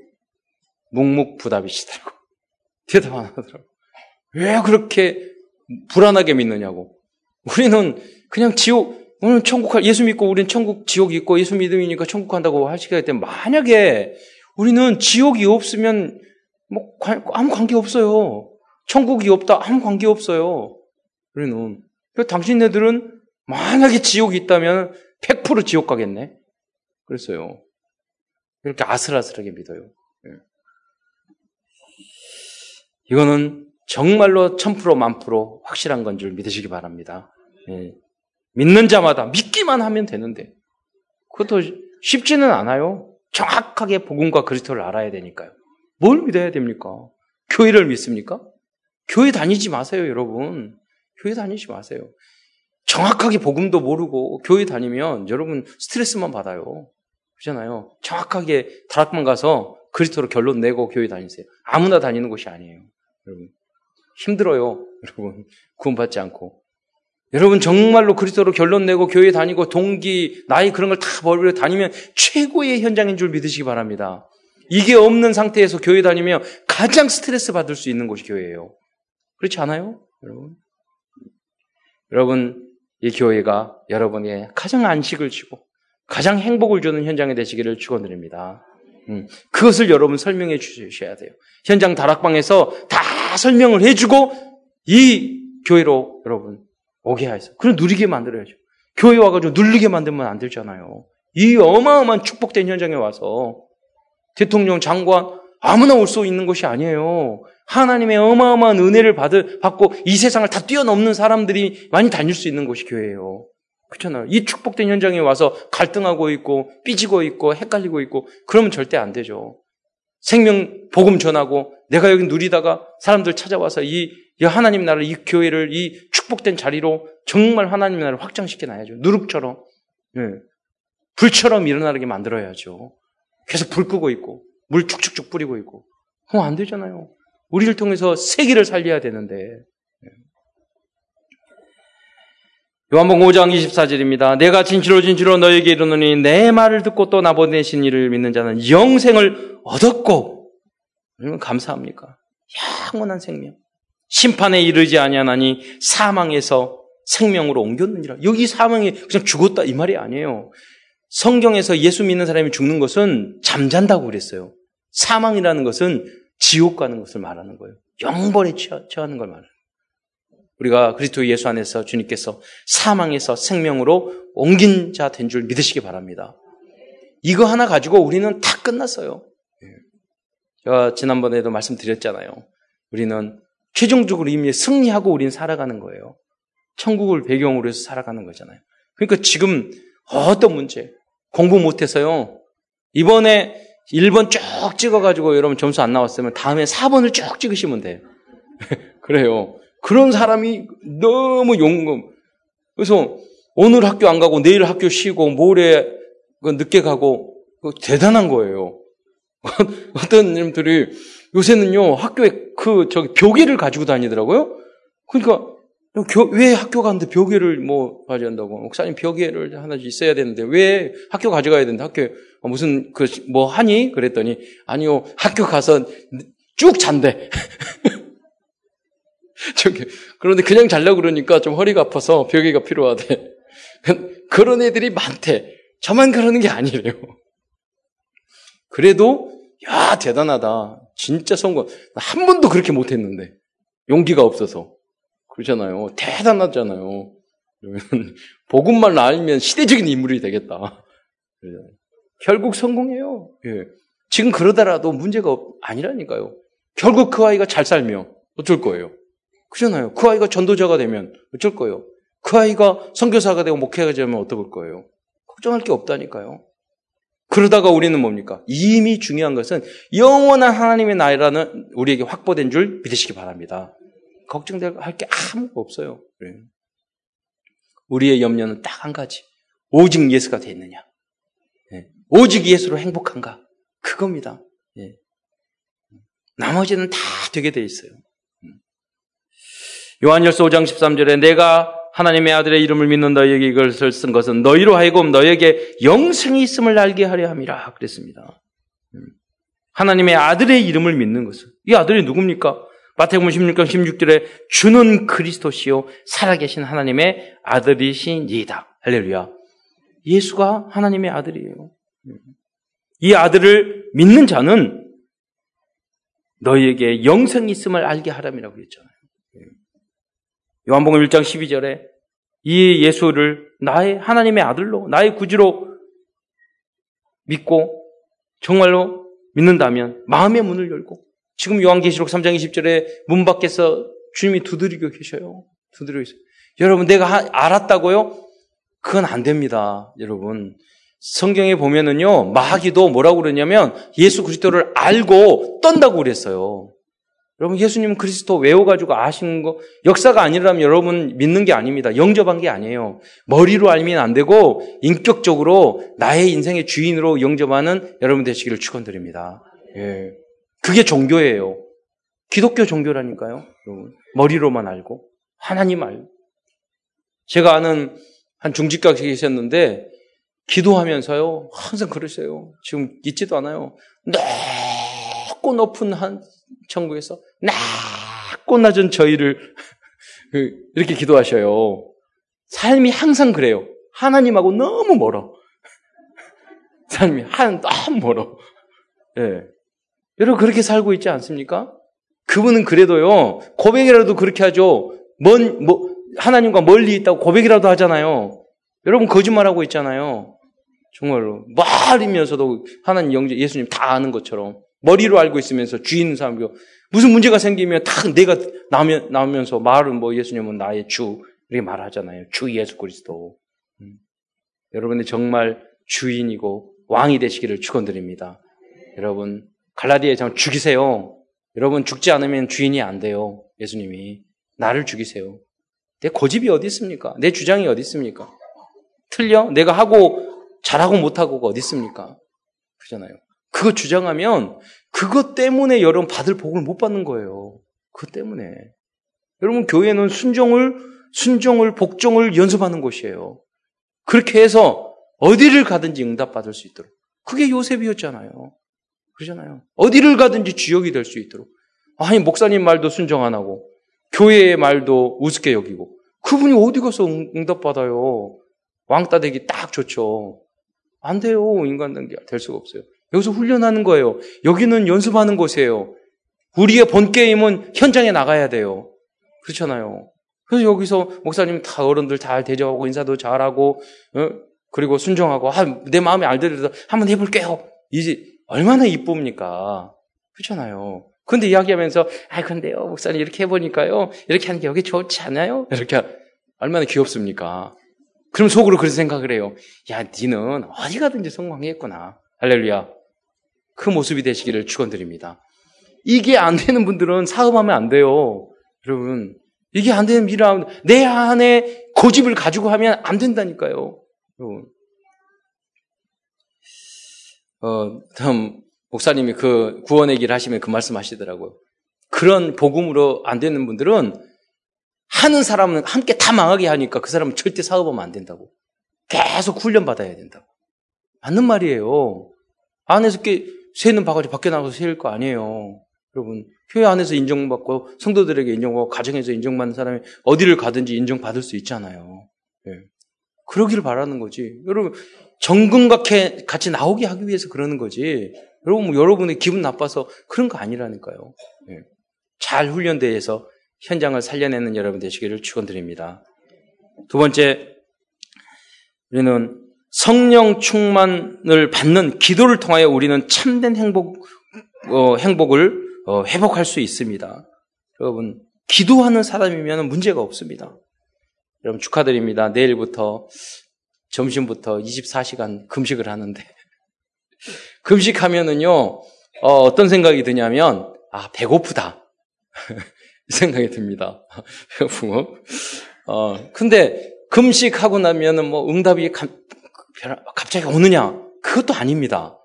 묵묵부답이시더라고. [laughs] 대답 안 하더라고. 왜 그렇게 불안하게 믿느냐고. 우리는 그냥 지옥, 오늘 천국, 예수 믿고 우리는 천국, 지옥이 있고 예수 믿음이니까 천국 간다고 하시게 되면 만약에 우리는 지옥이 없으면 뭐 아무 관계 없어요. 천국이 없다 아무 관계 없어요. 우리는. 당신네들은 만약에 지옥이 있다면 100% 지옥 가겠네. 그랬어요. 이렇게 아슬아슬하게 믿어요. 예. 이거는 정말로 1000% 만프로 확실한 건 줄 믿으시기 바랍니다. 예. 믿는 자마다 믿기만 하면 되는데 그것도 쉽지는 않아요. 정확하게 복음과 그리스도를 알아야 되니까요. 뭘 믿어야 됩니까? 교회를 믿습니까? 교회 다니지 마세요, 여러분. 교회 다니지 마세요. 정확하게 복음도 모르고 교회 다니면 여러분 스트레스만 받아요. 그렇잖아요. 정확하게 다락방 가서 그리스도로 결론 내고 교회 다니세요. 아무나 다니는 곳이 아니에요. 여러분. 힘들어요. 여러분. 구원받지 않고. 여러분 정말로 그리스도로 결론 내고 교회 다니고 동기, 나이 그런 걸 다 버리고 다니면 최고의 현장인 줄 믿으시기 바랍니다. 이게 없는 상태에서 교회 다니면 가장 스트레스 받을 수 있는 곳이 교회예요. 그렇지 않아요? 여러분? 여러분, 이 교회가 여러분의 가장 안식을 주고 가장 행복을 주는 현장이 되시기를 축원드립니다. 음, 그것을 여러분 설명해 주셔야 돼요. 현장 다락방에서 다 설명을 해주고 이 교회로 여러분 오게 하여서 그럼 누리게 만들어야죠. 교회 와가지고 누르게 만들면 안 되잖아요. 이 어마어마한 축복된 현장에 와서 대통령, 장관 아무나 올 수 있는 것이 아니에요. 하나님의 어마어마한 은혜를 받을, 받고 이 세상을 다 뛰어넘는 사람들이 많이 다닐 수 있는 곳이 교회예요. 그렇잖아요. 이 축복된 현장에 와서 갈등하고 있고 삐지고 있고 헷갈리고 있고 그러면 절대 안 되죠. 생명 복음 전하고 내가 여기 누리다가 사람들 찾아와서 이, 이 하나님 나라를 이 교회를 이 축복된 자리로 정말 하나님 나라를 확장시켜 놔야죠. 누룩처럼 네. 불처럼 일어나게 만들어야죠. 계속 불 끄고 있고 물 쭉쭉쭉 뿌리고 있고 그럼 안 되잖아요. 우리를 통해서 세계를 살려야 되는데 요한복음 5장 24절입니다. 내가 진실로 진실로 너에게 이르노니 내 말을 듣고 또 나 보내신 이를 믿는 자는 영생을 얻었고 감사합니까? 영원한 생명. 심판에 이르지 아니하나니 사망에서 생명으로 옮겼느니라. 여기 사망이 그냥 죽었다 이 말이 아니에요. 성경에서 예수 믿는 사람이 죽는 것은 잠잔다고 그랬어요. 사망이라는 것은 지옥 가는 것을 말하는 거예요. 영벌에 처하는 걸 거예요. 우리가 그리스도 예수 안에서 주님께서 사망에서 생명으로 옮긴 자 된 줄 믿으시기 바랍니다. 이거 하나 가지고 우리는 다 끝났어요. 예. 제가 지난번에도 말씀드렸잖아요. 우리는 최종적으로 이미 승리하고 우리는 살아가는 거예요. 천국을 배경으로 해서 살아가는 거잖아요. 그러니까 지금 어떤 문제, 공부 못해서요. 이번에 1번 쭉 찍어가지고 여러분 점수 안 나왔으면 다음에 4번을 쭉 찍으시면 돼요. [laughs] 그래요. 그런 사람이 너무 용금. 그래서 오늘 학교 안 가고 내일 학교 쉬고 모레 그 늦게 가고 대단한 거예요. [laughs] 어떤 사람들이 요새는요 학교에 그 저기 벽에를 가지고 다니더라고요. 그러니까 왜 학교 가는데 벽에를 뭐 가져간다고 목사님 벽에를 하나씩 있어야 되는데 왜 학교 가져가야 되는데 학교에 무슨 그 뭐 하니 그랬더니 아니요 학교 가서 쭉 잔대. [laughs] [laughs] 저기, 그런데 그냥 잘려고 그러니까 좀 허리가 아파서 벽에가 필요하대. [laughs] 그런 애들이 많대. 저만 그러는 게 아니래요. [laughs] 그래도, 야, 대단하다. 진짜 성공. 한 번도 그렇게 못했는데. 용기가 없어서. 그러잖아요. 대단하잖아요. 복음만 알면 시대적인 인물이 되겠다. 결국 성공해요. 예. 지금 그러더라도 문제가 아니라니까요. 결국 그 아이가 잘 살면 어쩔 거예요. 그잖아요. 그 아이가 전도자가 되면 어쩔 거예요? 그 아이가 선교사가 되고 목회가 되면 어떨 거예요? 걱정할 게 없다니까요. 그러다가 우리는 뭡니까? 이미 중요한 것은 영원한 하나님의 나라는 우리에게 확보된 줄 믿으시기 바랍니다. 걱정될 게 아무것도 없어요. 우리의 염려는 딱 한 가지. 오직 예수가 되느냐. 예. 오직 예수로 행복한가. 그겁니다. 예. 나머지는 다 되게 돼 있어요. 요한일서 5장 13절에 내가 하나님의 아들의 이름을 믿는 너에게 이것을 쓴 것은 너희로 하여금 너에게 영생이 있음을 알게 하려 함이라 그랬습니다. 음. 하나님의 아들의 이름을 믿는 것은 이 아들이 누굽니까? 마태복음 16장 16절에 주는 그리스도시요 살아계신 하나님의 아들이신이다. 할렐루야. 예수가 하나님의 아들이에요. 음. 이 아들을 믿는 자는 너희에게 영생이 있음을 알게 하람이라고 했잖아요. 요한복음 1장 12절에 이 예수를 나의 하나님의 아들로 나의 구주로 믿고 정말로 믿는다면 마음의 문을 열고 지금 요한계시록 3장 20절에 문 밖에서 주님이 두드리고 계셔요. 두드리고 있어요. 여러분 내가 알았다고요? 그건 안 됩니다. 여러분 성경에 보면은요 마귀도 뭐라고 그러냐면 예수 그리스도를 알고 떤다고 그랬어요. 여러분 예수님은 그리스도 외워가지고 아시는 거 역사가 아니라면 여러분 믿는 게 아닙니다. 영접한 게 아니에요. 머리로 알면 안 되고 인격적으로 나의 인생의 주인으로 영접하는 여러분 되시기를 축원드립니다. 예, 그게 종교예요. 기독교 종교라니까요. 여러분 머리로만 알고 하나님 알고 제가 아는 한 중직가 계셨는데 기도하면서요 항상 그러세요. 지금 있지도 않아요. 높고 높은 한 천국에서 낮고 낮은 저희를 [laughs] 그 이렇게 기도하셔요. 삶이 항상 그래요. 하나님하고 너무 멀어. [laughs] 삶이 한 너무 멀어. 예. 여러분 그렇게 살고 있지 않습니까? 그분은 그래도요, 고백이라도 그렇게 하죠. 먼, 뭐, 하나님과 멀리 있다고 고백이라도 하잖아요. 여러분 거짓말하고 있잖아요. 정말로. 말이면서도 하나님 영제, 예수님 다 아는 것처럼. 머리로 알고 있으면서 주인 사람이고, 무슨 문제가 생기면 다 내가 나오면, 나오면서 말은 뭐 예수님은 나의 주, 이렇게 말하잖아요. 주 예수 그리스도. 음. 여러분이 정말 주인이고 왕이 되시기를 축원드립니다. 여러분, 갈라디아에 정 죽이세요. 여러분 죽지 않으면 주인이 안 돼요. 예수님이. 나를 죽이세요. 내 고집이 어디 있습니까? 내 주장이 어디 있습니까? 틀려? 내가 하고 잘하고 못하고가 어디 있습니까? 그잖아요. 그거 주장하면 그것 때문에 여러분 받을 복을 못 받는 거예요. 그것 때문에. 여러분 교회는 순종을 순종을 복종을 연습하는 곳이에요. 그렇게 해서 어디를 가든지 응답받을 수 있도록. 그게 요셉이었잖아요. 그러잖아요. 어디를 가든지 주역이 될 수 있도록. 아니, 목사님 말도 순정 안 하고, 교회의 말도 우습게 여기고, 그분이 어디 가서 응답받아요? 왕따 되기 딱 좋죠. 안 돼요. 인간 단계 될 수가 없어요. 여기서 훈련하는 거예요. 여기는 연습하는 곳이에요. 우리의 본 게임은 현장에 나가야 돼요. 그렇잖아요. 그래서 여기서 목사님 다 어른들 잘 대접하고 인사도 잘하고 어? 그리고 순종하고 아, 내 마음에 알더라도 한번 해볼게요. 이제 얼마나 이쁩니까? 그렇잖아요. 근데 이야기하면서, 아, 근데요, 목사님 이렇게 해보니까요, 이렇게 하는 게 여기 좋지 않아요? 이렇게, 얼마나 귀엽습니까? 그럼 속으로 그런 생각을 해요. 야, 니는 어디 가든지 성공했구나. 할렐루야. 그 모습이 되시기를 축원드립니다. 이게 안 되는 분들은 사업하면 안 돼요. 여러분, 이게 안 되는 일을 내 안에 고집을 가지고 하면 안 된다니까요. 여러분. 어, 다음 목사님이 그 구원의 길 하시면 그 말씀 하시더라고요. 그런 복음으로 안 되는 분들은 하는 사람은 함께 다 망하게 하니까 그 사람은 절대 사업하면 안 된다고. 계속 훈련 받아야 된다고. 맞는 말이에요. 안에서 깨, 새는 바가지 밖에 나가서 새일 거 아니에요. 여러분, 교회 안에서 인정받고 성도들에게 인정받고 가정에서 인정받는 사람이 어디를 가든지 인정받을 수 있잖아요. 네. 그러기를 바라는 거지. 여러분, 정금과 같이 나오게 하기 위해서 그러는 거지. 여러분, 뭐 여러분의 기분 나빠서 그런 거 아니라니까요. 네. 잘 훈련돼서 현장을 살려내는 여러분 되시기를 축원드립니다. 두 번째, 우리는 성령 충만을 받는 기도를 통하여 우리는 참된 행복, 어, 행복을 어, 회복할 수 있습니다. 여러분, 기도하는 사람이면 문제가 없습니다. 여러분 축하드립니다. 내일부터 점심부터 24시간 금식을 하는데 [laughs] 금식하면은요 어, 떤 생각이 드냐면 아 배고프다 [laughs] 생각이 듭니다. [laughs] 붕어. 어 근데 금식하고 나면은 뭐 응답이 가, 갑자기 오느냐 그것도 아닙니다.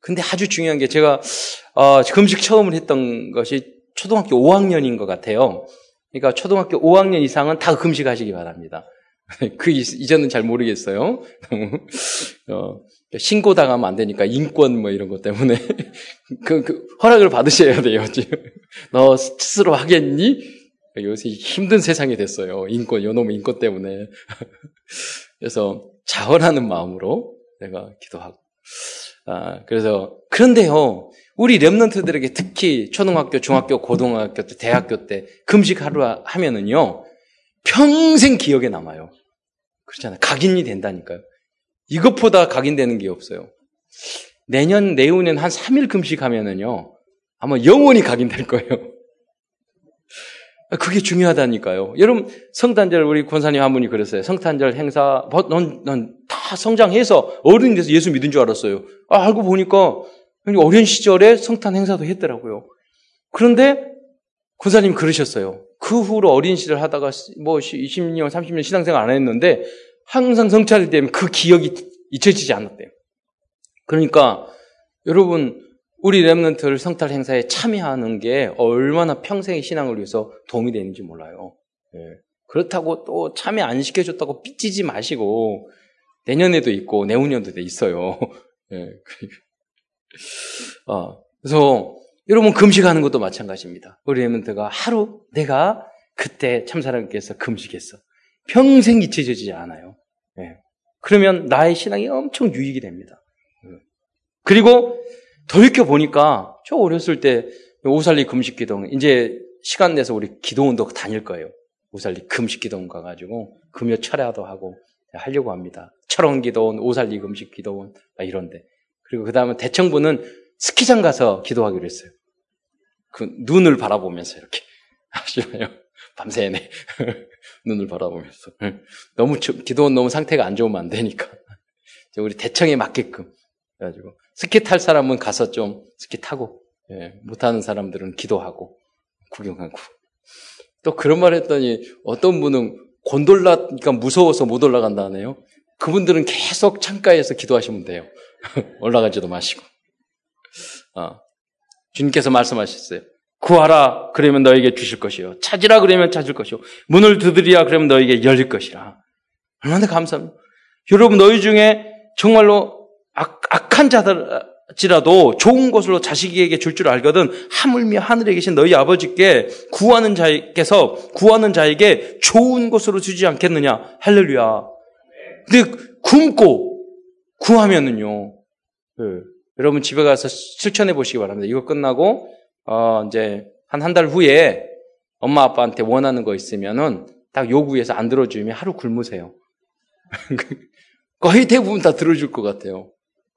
근데 아주 중요한 게 제가 어, 금식 처음을 했던 것이 초등학교 5학년인 것 같아요. 그러니까 초등학교 5학년 이상은 다 금식하시기 바랍니다. [laughs] 그 이전은 잘 모르겠어요. [laughs] 어, 신고 당하면 안 되니까 인권 뭐 이런 것 때문에 [laughs] 그, 그 허락을 받으셔야 돼요. 지금 너 스스로 하겠니? 요새 힘든 세상이 됐어요. 인권, 요놈의 인권 때문에. 그래서 자원하는 마음으로 내가 기도하고. 아, 그래서 그런데요. 우리 랩런트들에게 특히 초등학교, 중학교, 고등학교 때, 대학교 때 금식 하루 하면은요, 평생 기억에 남아요. 그렇잖아요. 각인이 된다니까요. 이것보다 각인되는 게 없어요. 내년, 내후년 한 3일 금식하면은요, 아마 영원히 각인될 거예요. 그게 중요하다니까요. 여러분, 성탄절 우리 권사님 한 분이 그랬어요. 성탄절 행사, 넌, 넌 다 성장해서 어른이 돼서 예수 믿은 줄 알았어요. 아, 알고 보니까 어린 시절에 성탄 행사도 했더라고요. 그런데 군사님 그러셨어요. 그 후로 어린 시절 하다가 뭐 20년, 30년 신앙생활 안 했는데 항상 성찰이 되면 그 기억이 잊혀지지 않았대요. 그러니까 여러분 우리 랩런트를 성탈 행사에 참여하는 게 얼마나 평생의 신앙을 위해서 도움이 되는지 몰라요. 예. 그렇다고 또 참여 안 시켜줬다고 삐지지 마시고 내년에도 있고 내후년도 있어요. [laughs] 예. 어, 그래서 여러분 금식하는 것도 마찬가지입니다. 우리 레몬트가 하루 내가 그때 참사랑께서 금식했어. 평생 잊혀지지 않아요. 네. 그러면 나의 신앙이 엄청 유익이 됩니다. 그리고 돌이켜 보니까 저 어렸을 때 오살리 금식기동 이제 시간 내서 우리 기도원도 다닐 거예요. 오살리 금식기도원 가가지고 금요 철야도 하고 하려고 합니다. 철원기도원, 오살리 금식기도원 이런데 그리고 그 다음에 대청부는 스키장 가서 기도하기로 했어요. 그 눈을 바라보면서 이렇게 [laughs] 하시나요? 밤새네 [laughs] 눈을 바라보면서 너무 기도원 너무 상태가 안 좋으면 안 되니까 [laughs] 우리 대청에 맞게끔 그래가지고 스키 탈 사람은 가서 좀 스키 타고 예, 못하는 사람들은 기도하고 구경하고 또 그런 말 했더니 어떤 분은 곤돌라니까 무서워서 못 올라간다네요. 그분들은 계속 창가에서 기도하시면 돼요. [laughs] 올라가지도 마시고. 어. 주님께서 말씀하셨어요. 구하라 그러면 너에게 주실 것이요. 찾으라 그러면 찾을 것이요. 문을 두드리라 그러면 너에게 열릴 것이라. 얼마나 감사합니다. 여러분 너희 중에 정말로 악, 악한 자들지라도 좋은 것으로 자식에게 줄 줄 알거든 하물며 하늘에 계신 너희 아버지께 구하는 자께서 구하는 자에게 좋은 것으로 주지 않겠느냐. 할렐루야. 근데 굶고 구하면은요. 네. 여러분 집에 가서 실천해 보시기 바랍니다. 이거 끝나고 어 이제 한 한 달 후에 엄마 아빠한테 원하는 거 있으면은 딱 요구해서 안 들어주면 하루 굶으세요. [laughs] 거의 대부분 다 들어줄 것 같아요.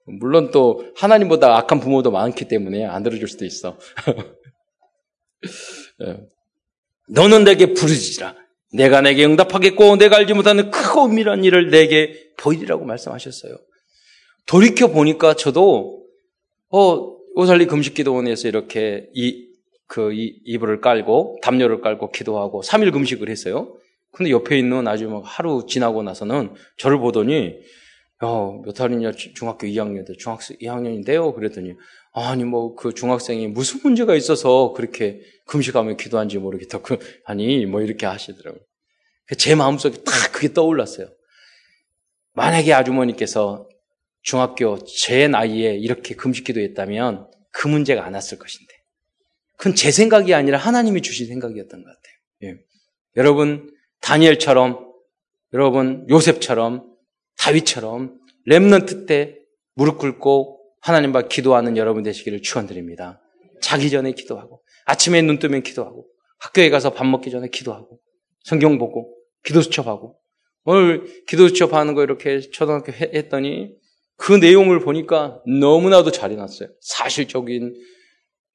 물론 또 하나님보다 악한 부모도 많기 때문에 안 들어줄 수도 있어. [laughs] 예. 너는 내게 부르짖으라. 내가 내게 응답하겠고 내가 알지 못하는 크고 은밀한 일을 내게 보이리라고 말씀하셨어요. 돌이켜 보니까 저도 어 오살리 금식기도원에서 이렇게 이 그 이불을 깔고 담요를 깔고 기도하고 3일 금식을 했어요. 근데 옆에 있는 아주 막 하루 지나고 나서는 저를 보더니 어, 몇 살이냐 중학교 2학년 때 중학생 2학년인데요. 그랬더니 아니 뭐 그 중학생이 무슨 문제가 있어서 그렇게 금식하며 기도한지 모르겠다. 그 아니 뭐 이렇게 하시더라고요. 그제 마음속에 딱 그게 떠올랐어요. 만약에 아주머니께서 중학교 제 나이에 이렇게 금식 기도했다면 그 문제가 안 왔을 것인데. 그건 제 생각이 아니라 하나님이 주신 생각이었던 것 같아요. 예. 여러분 다니엘처럼 여러분 요셉처럼 다윗처럼 렘넌트 때 무릎 꿇고 하나님 과 기도하는 여러분 되시기를 축원드립니다. 자기 전에 기도하고 아침에 눈 뜨면 기도하고 학교에 가서 밥 먹기 전에 기도하고 성경 보고 기도 수첩하고 오늘 기도 수첩하는 거 이렇게 초등학교 했더니 그 내용을 보니까 너무나도 잘 해놨어요. 사실적인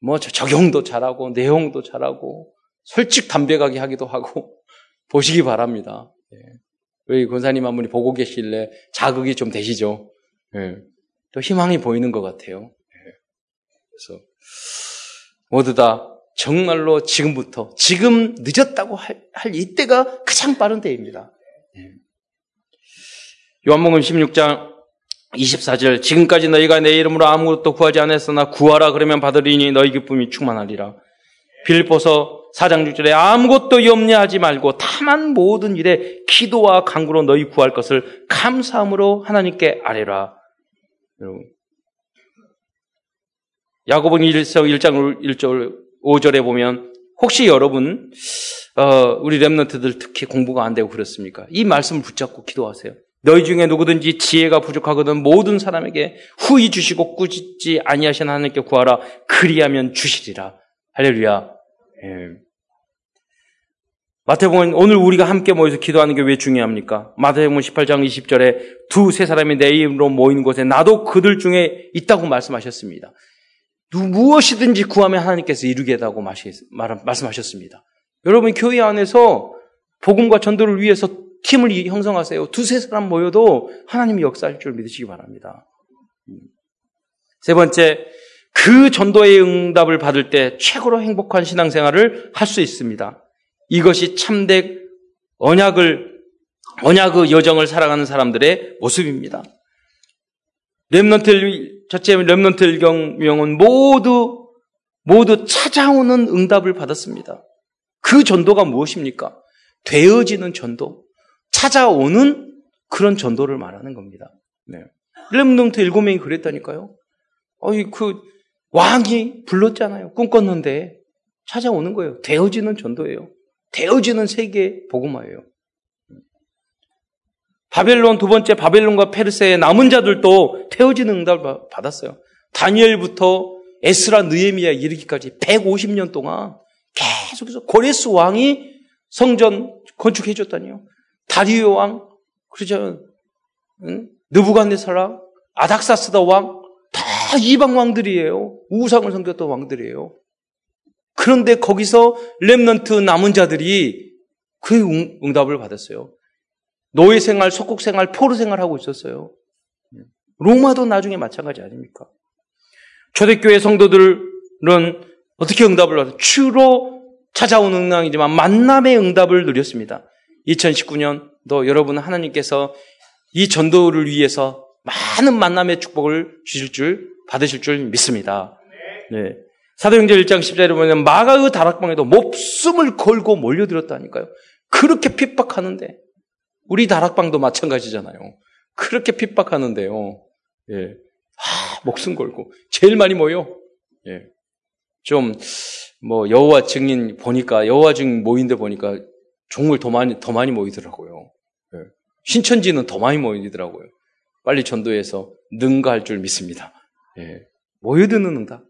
뭐 적용도 잘하고 내용도 잘하고 솔직 담백하게 하기도 하고 [laughs] 보시기 바랍니다. 예. 우리 권사님 한 분이 보고 계실래 자극이 좀 되시죠? 예. 또 희망이 보이는 것 같아요. 예. 그래서 모두 다 정말로 지금부터 지금 늦었다고 할, 할 이때가 가장 빠른 때입니다. 예. 요한복음 16장 24절 지금까지 너희가 내 이름으로 아무것도 구하지 않았으나 구하라 그러면 받으리니 너희 기쁨이 충만하리라. 빌보서 4장 6절에 아무것도 염려하지 말고 다만 모든 일에 기도와 간구로 너희 구할 것을 감사함으로 하나님께 아뢰라. 야고본 1서 1장 1절 5절에 보면 혹시 여러분 어, 우리 렘넌트들 특히 공부가 안 되고 그렇습니까? 이 말씀을 붙잡고 기도하세요. 너희 중에 누구든지 지혜가 부족하거든 모든 사람에게 후히 주시고 꾸짖지 아니하신 하나님께 구하라 그리하면 주시리라. 할렐루야. 예. 마태복음 오늘 우리가 함께 모여서 기도하는 게 왜 중요합니까? 마태복음 18장 20절에 두 세 사람이 내 이름으로 모이는 곳에 나도 그들 중에 있다고 말씀하셨습니다. 무엇이든지 구하면 하나님께서 이루겠다고 말씀하셨습니다. 여러분 교회 안에서 복음과 전도를 위해서 팀을 형성하세요. 두세 사람 모여도 하나님이 역사할 줄 믿으시기 바랍니다. 세 번째, 그 전도의 응답을 받을 때 최고로 행복한 신앙생활을 할 수 있습니다. 이것이 참된 언약을 언약의 여정을 살아가는 사람들의 모습입니다. 렘넌트 첫째 렘넌트 경명은 모두 모두 찾아오는 응답을 받았습니다. 그 전도가 무엇입니까? 되어지는 전도, 찾아오는 그런 전도를 말하는 겁니다. 네. 렘넌트 일곱 명이 그랬다니까요. 어이 그 왕이 불렀잖아요. 꿈꿨는데 찾아오는 거예요. 되어지는 전도예요. 되어지는 세계 복음화예요. 바벨론 두 번째 바벨론과 페르세의 남은 자들도 태워지는 응답을 받았어요. 다니엘부터 에스라 느에미야 이르기까지 150년 동안 계속해서 고레스 왕이 성전 건축해 줬다니요. 다리오 왕, 그러죠. 응? 느부갓네살라, 아닥사스다 왕, 다 이방 왕들이에요. 우상을 섬겼던 왕들이에요. 그런데 거기서 렘넌트 남은 자들이 그 응답을 받았어요. 노예 생활, 속국 생활, 포로 생활 하고 있었어요. 로마도 나중에 마찬가지 아닙니까? 초대교회 성도들은 어떻게 응답을 받았어요? 주로 찾아온 응답이지만 만남의 응답을 누렸습니다. 2019년 도 여러분 하나님께서 이 전도를 위해서 많은 만남의 축복을 주실 줄 받으실 줄 믿습니다. 네. 사도행전 1장 10절에 보면 마가의 다락방에도 목숨을 걸고 몰려들었다니까요. 그렇게 핍박하는데 우리 다락방도 마찬가지잖아요. 그렇게 핍박하는데요. 예. 아, 목숨 걸고 제일 많이 모여. 예. 좀 뭐 여호와 증인 보니까 여호와 증인 모인데 보니까 종을 더 많이 더 많이 모이더라고요. 예. 신천지는 더 많이 모이더라고요. 빨리 전도해서 능가할 줄 믿습니다. 예. 모여드는 응답.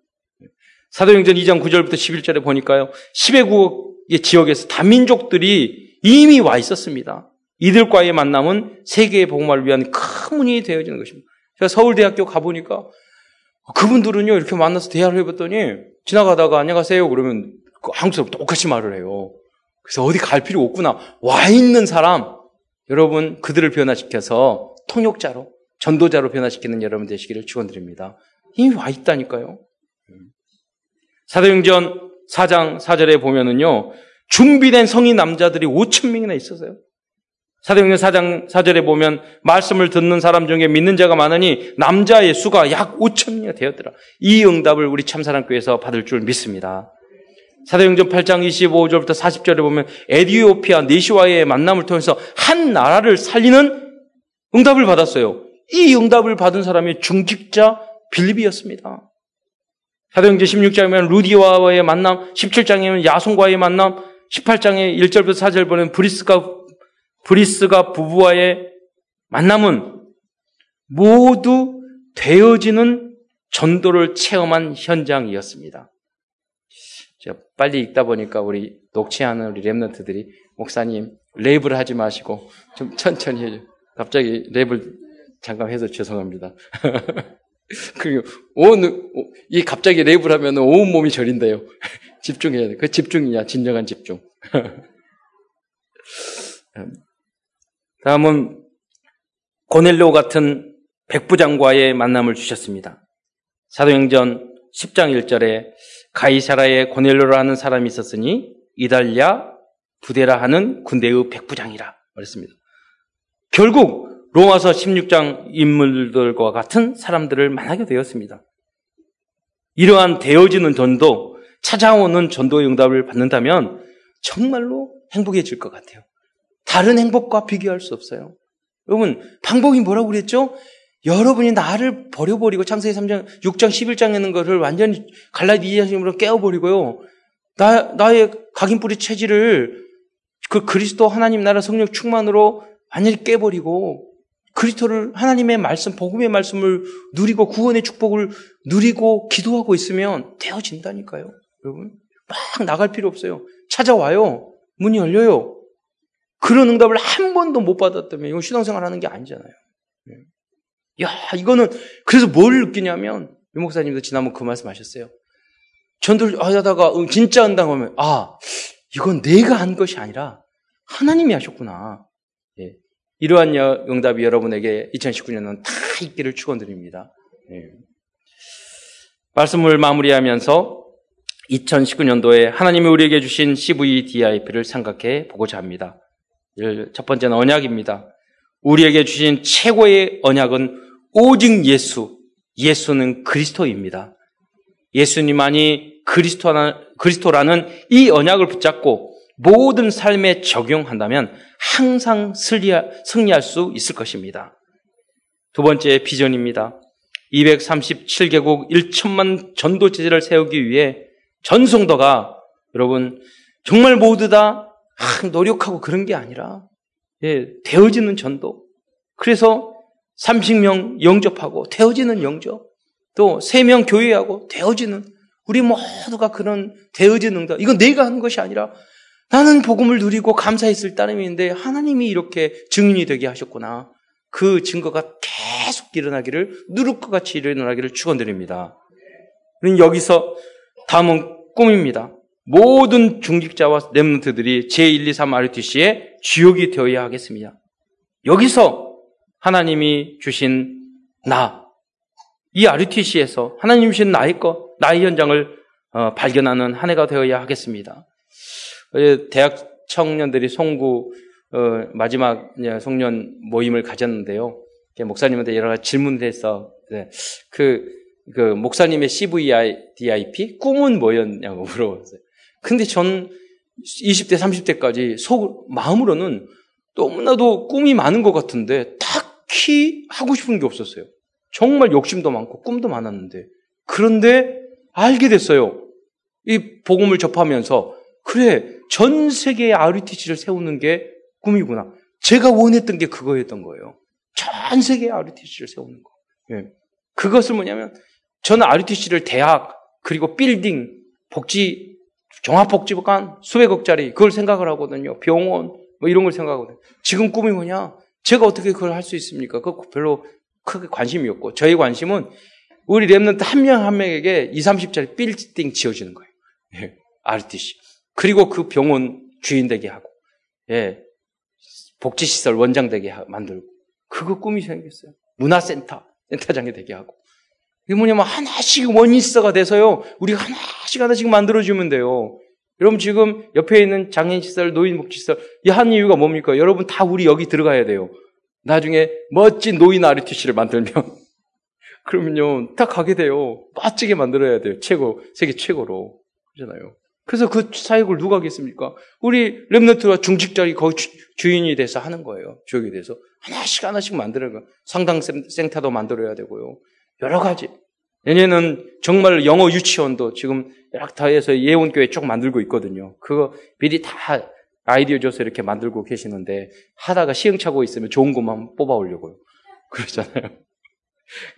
사도행전 2장 9절부터 11절에 보니까요. 10회국의 지역에서 다민족들이 이미 와 있었습니다. 이들과의 만남은 세계의 복음을 위한 큰 문이 되어지는 것입니다. 제가 서울대학교 가보니까 그분들은요, 이렇게 만나서 대화를 해봤더니 지나가다가 안녕하세요. 그러면 그 한국 사람 똑같이 말을 해요. 그래서 어디 갈 필요 없구나. 와 있는 사람, 여러분 그들을 변화시켜서 통역자로, 전도자로 변화시키는 여러분 되시기를 축원드립니다. 이미 와 있다니까요. 사도행전 4장 4절에 보면은요, 준비된 성인 남자들이 5천 명이나 있었어요. 사도행전 4장 4절에 보면 말씀을 듣는 사람 중에 믿는 자가 많으니 남자의 수가 약 5천 명이 되었더라. 이 응답을 우리 참사랑교회에서 받을 줄 믿습니다. 사도행전 8장 25절부터 40절에 보면 에디오피아 네시와의 만남을 통해서 한 나라를 살리는 응답을 받았어요. 이 응답을 받은 사람이 중직자 빌립이었습니다. 사도행전 16장에 루디와의 만남, 17장에 는 야송과의 만남, 18장에 1절부터 4절 보면 브리스가, 브리스가 부부와의 만남은 모두 되어지는 전도를 체험한 현장이었습니다. 제가 빨리 읽다 보니까 우리 녹취하는 우리 랩런트들이 목사님 랩을 하지 마시고 좀 천천히 해줘. 갑자기 랩을 잠깐 해서 죄송합니다. [laughs] [laughs] 그리고 온, 이 갑자기 랩을 하면 온 몸이 저린대요. [laughs] 집중해야 돼. 그 집중이야. 진정한 집중. [laughs] 다음은 고넬로 같은 백부장과의 만남을 주셨습니다. 사도행전 10장 1절에 가이사라에 고넬로라 하는 사람이 있었으니 이달랴 부대라 하는 군대의 백부장이라 말했습니다. 결국 로마서 16장 인물들과 같은 사람들을 만나게 되었습니다. 이러한 되어지는 전도, 찾아오는 전도의 응답을 받는다면 정말로 행복해질 것 같아요. 다른 행복과 비교할 수 없어요. 여러분, 방법이 뭐라고 그랬죠? 여러분이 나를 버려버리고 창세기 3장, 6장, 11장에 있는 것을 완전히 갈라디아심으로 깨워버리고요. 나, 나의 각인뿌리 체질을 그 그리스도 하나님 나라 성령 충만으로 완전히 깨버리고 그리스도를 하나님의 말씀, 복음의 말씀을 누리고 구원의 축복을 누리고 기도하고 있으면 되어진다니까요. 여러분 막 나갈 필요 없어요. 찾아와요. 문이 열려요. 그런 응답을 한 번도 못 받았다면 이건 신앙생활 하는 게 아니잖아요. 예. 야, 이거는 그래서 뭘 느끼냐면 유 목사님도 지난번 그 말씀 하셨어요. 전도를 하다가 진짜 한다고 하면 아 이건 내가 한 것이 아니라 하나님이 하셨구나. 이러한 응답이 여러분에게 2019년은 다 있기를 축원드립니다. 네. 말씀을 마무리하면서 2019년도에 하나님이 우리에게 주신 CVDIP를 생각해 보고자 합니다. 첫 번째는 언약입니다. 우리에게 주신 최고의 언약은 오직 예수, 예수는 그리스도입니다. 예수님만이 그리스도라는 이 언약을 붙잡고 모든 삶에 적용한다면 항상 승리할 수 있을 것입니다. 두 번째 비전입니다. 237개국 1천만 전도 체제를 세우기 위해 전성도가 여러분 정말 모두 다 노력하고 그런 게 아니라 예, 되어지는 전도. 그래서 30명 영접하고 되어지는 영접. 또세명 교회하고 되어지는 우리 모두가 그런 되어지는 것. 이건 내가 하는 것이 아니라 나는 복음을 누리고 감사했을 따름인데 하나님이 이렇게 증인이 되게 하셨구나. 그 증거가 계속 일어나기를 누를 것 같이 일어나기를 축원드립니다. 여기서 다음은 꿈입니다. 모든 중직자와 렘넌트들이 제1, 2, 3 RTC의 주역이 되어야 하겠습니다. 여기서 하나님이 주신 나, 이 RTC에서 하나님 주신 나의 것, 나의 현장을 어, 발견하는 한 해가 되어야 하겠습니다. 대학 청년들이 송구 어, 마지막 송년 모임을 가졌는데요. 목사님한테 여러 가지 질문을 해서 네, 그, 그 목사님의 CVI, DIP 꿈은 뭐였냐고 [laughs] 물어봤어요. 근데 전 20대, 30대까지 속, 마음으로는 너무나도 꿈이 많은 것 같은데 딱히 하고 싶은 게 없었어요. 정말 욕심도 많고 꿈도 많았는데. 그런데 알게 됐어요. 이 복음을 접하면서 그래 전 세계의 RUTC를 세우는 게 꿈이구나. 제가 원했던 게 그거였던 거예요. 전 세계의 RUTC를 세우는 거. 예. 그것을 뭐냐면 저는 RUTC를 대학 그리고 빌딩 복지 종합복지관 수백억짜리 그걸 생각을 하거든요. 병원 뭐 이런 걸 생각하거든요. 지금 꿈이 뭐냐? 제가 어떻게 그걸 할 수 있습니까? 그거 별로 크게 관심이 없고 저희 관심은 우리 remnant 한 명 한 명에게 2, 30짜리 빌딩 지어주는 거예요. 예, RTC. 그리고 그 병원 주인 되게 하고, 예, 복지시설 원장 되게 만들고, 그거 꿈이 생겼어요. 문화센터, 센터장이 되게 하고. 이게 뭐냐면 하나씩 원인스가 돼서요. 우리가 하나씩 하나씩 만들어주면 돼요. 여러분 지금 옆에 있는 장애인시설, 노인복지시설 이 한 이유가 뭡니까? 여러분 다 우리 여기 들어가야 돼요. 나중에 멋진 노인 RTC를 만들면 [laughs] 그러면요 다 가게 돼요. 멋지게 만들어야 돼요. 최고 세계 최고로 그러잖아요. 그래서 그 사역을 누가 하겠습니까? 우리 랩너트와 중직자리 거기 주, 인이 돼서 하는 거예요. 주역이 돼서 하나씩 하나씩 만들어가 상당 센터도 만들어야 되고요. 여러 가지. 내년은 정말 영어 유치원도 지금 약타에서 예원교회 쭉 만들고 있거든요. 그거 미리 다 아이디어 줘서 이렇게 만들고 계시는데 하다가 시행착오 있으면 좋은 것만 뽑아 오려고요. 그러잖아요.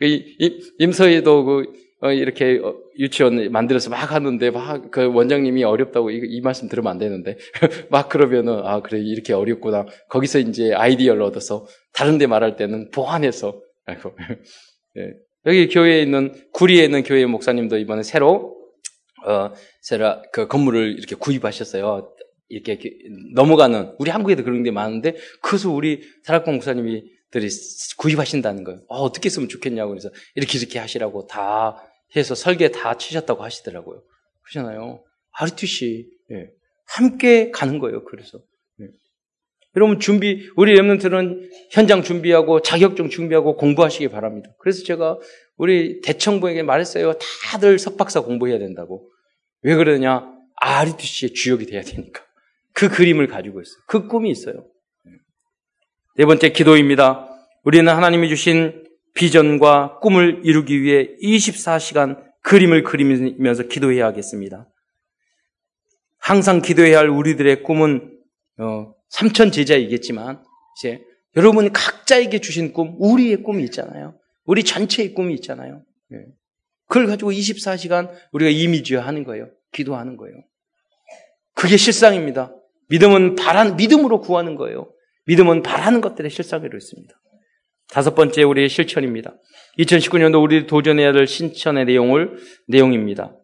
[laughs] 임서희도 그 어, 이렇게 어, 유치원 만들어서 막 하는데 막 그 원장님이 어렵다고 이, 이 말씀 들으면 안 되는데 [laughs] 막 그러면은 아 그래 이렇게 어렵구나 거기서 이제 아이디어를 얻어서 다른데 말할 때는 보완해서 아이고 네. [laughs] 여기 교회에 있는 구리에 있는 교회 목사님도 이번에 새로 어 새로 그 건물을 이렇게 구입하셨어요. 이렇게 넘어가는 우리 한국에도 그런 게 많은데 그것을 우리 사락공 목사님이 들이 구입하신다는 거예요. 어, 어떻게 했으면 좋겠냐고 그래서 이렇게 이렇게 하시라고 다 해서 설계 다 치셨다고 하시더라고요. 그러잖아요. RTC 예. 함께 가는 거예요. 그래서 예. 여러분 준비 우리 랩런트는 현장 준비하고 자격증 준비하고 공부하시기 바랍니다. 그래서 제가 우리 대청부에게 말했어요. 다들 석박사 공부해야 된다고. 왜 그러냐? RTC의 주역이 돼야 되니까. 그 그림을 가지고 있어요. 그 꿈이 있어요. 네 번째 기도입니다. 우리는 하나님이 주신 비전과 꿈을 이루기 위해 24시간 그림을 그리면서 기도해야 하겠습니다. 항상 기도해야 할 우리들의 꿈은 어, 삼천 제자이겠지만 이제 여러분이 각자에게 주신 꿈, 우리의 꿈이 있잖아요. 우리 전체의 꿈이 있잖아요. 네. 그걸 가지고 24시간 우리가 이미지화 하는 거예요. 기도하는 거예요. 그게 실상입니다. 믿음은 바란, 믿음으로 구하는 거예요. 믿음은 바라는 것들의 실상으로 있습니다. 다섯 번째 우리의 실천입니다. 2019년도 우리 도전해야 할 신천의 내용을, 내용입니다.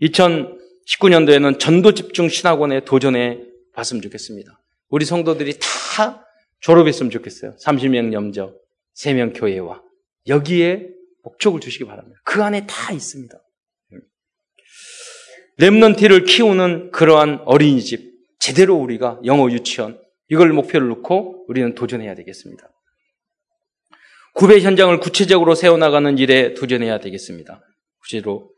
2019년도에는 전도 집중 신학원에 도전해 봤으면 좋겠습니다. 우리 성도들이 다 졸업했으면 좋겠어요. 30명 염저, 3명 교회와. 여기에 목적을 두시기 바랍니다. 그 안에 다 있습니다. 랩런티를 키우는 그러한 어린이집, 제대로 우리가 영어 유치원, 이걸 목표를 놓고 우리는 도전해야 되겠습니다. 구배 현장을 구체적으로 세워나가는 일에 도전해야 되겠습니다. 구체로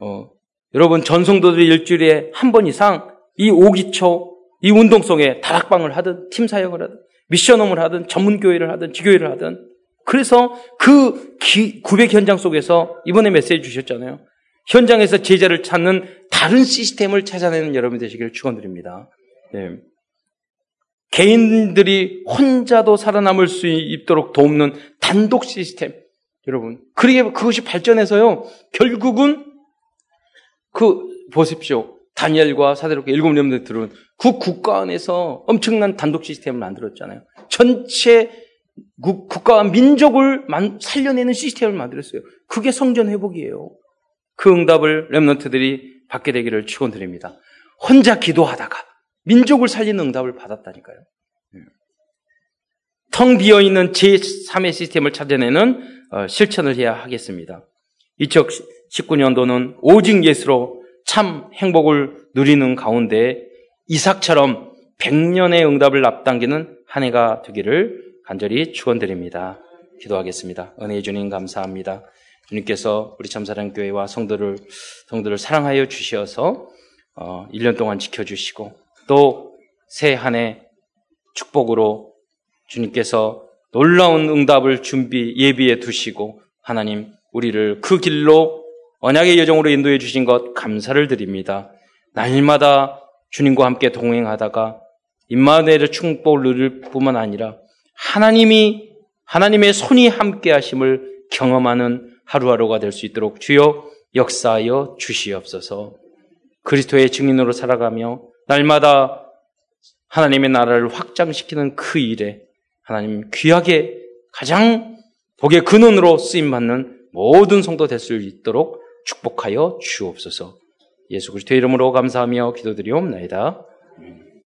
어, 여러분 전성도들이 일주일에 한 번 이상 이 오기초 이 운동성에 다락방을 하든 팀 사역을 하든 미션홈을 하든 전문 교회를 하든 지교회를 하든 그래서 그 기, 900 현장 속에서 이번에 메시지 주셨잖아요. 현장에서 제자를 찾는 다른 시스템을 찾아내는 여러분 되시기를 축원드립니다. 네. 개인들이 혼자도 살아남을 수 있도록 돕는 단독 시스템. 여러분. 그러게 그것이 발전해서요. 결국은 그 보십시오. 다니엘과 사대롭게 일곱 렘들은 그 국가 안에서 엄청난 단독 시스템을 만들었잖아요. 전체 국가와 민족을 살려내는 시스템을 만들었어요. 그게 성전 회복이에요. 그 응답을 렘넌트들이 받게 되기를 축원드립니다. 혼자 기도하다가 민족을 살리는 응답을 받았다니까요. 예. 텅 비어 있는 제3의 시스템을 찾아내는 어, 실천을 해야 하겠습니다. 2019년도는 오직 예수로 참 행복을 누리는 가운데 이삭처럼 100년의 응답을 앞당기는 한 해가 되기를 간절히 축원드립니다. 기도하겠습니다. 은혜의 주님 감사합니다. 주님께서 우리 참사랑교회와 성도를 성도를 사랑하여 어, 1년 동안 지켜주시고 또 새 한 해 축복으로 주님께서 놀라운 응답을 준비 예비해 두시고 하나님 우리를 그 길로 언약의 여정으로 인도해 주신 것 감사를 드립니다. 날마다 주님과 함께 동행하다가 임마누엘의 축복을 누릴 뿐만 아니라 하나님이 하나님의 손이 함께 하심을 경험하는 하루하루가 될 수 있도록 주여 역사하여 주시옵소서. 그리스도의 증인으로 살아가며 날마다 하나님의 나라를 확장시키는 그 일에 하나님 귀하게 가장 복의 근원으로 쓰임 받는 모든 성도 될 수 있도록 축복하여 주옵소서. 예수 그리스도의 이름으로 감사하며 기도드리옵나이다.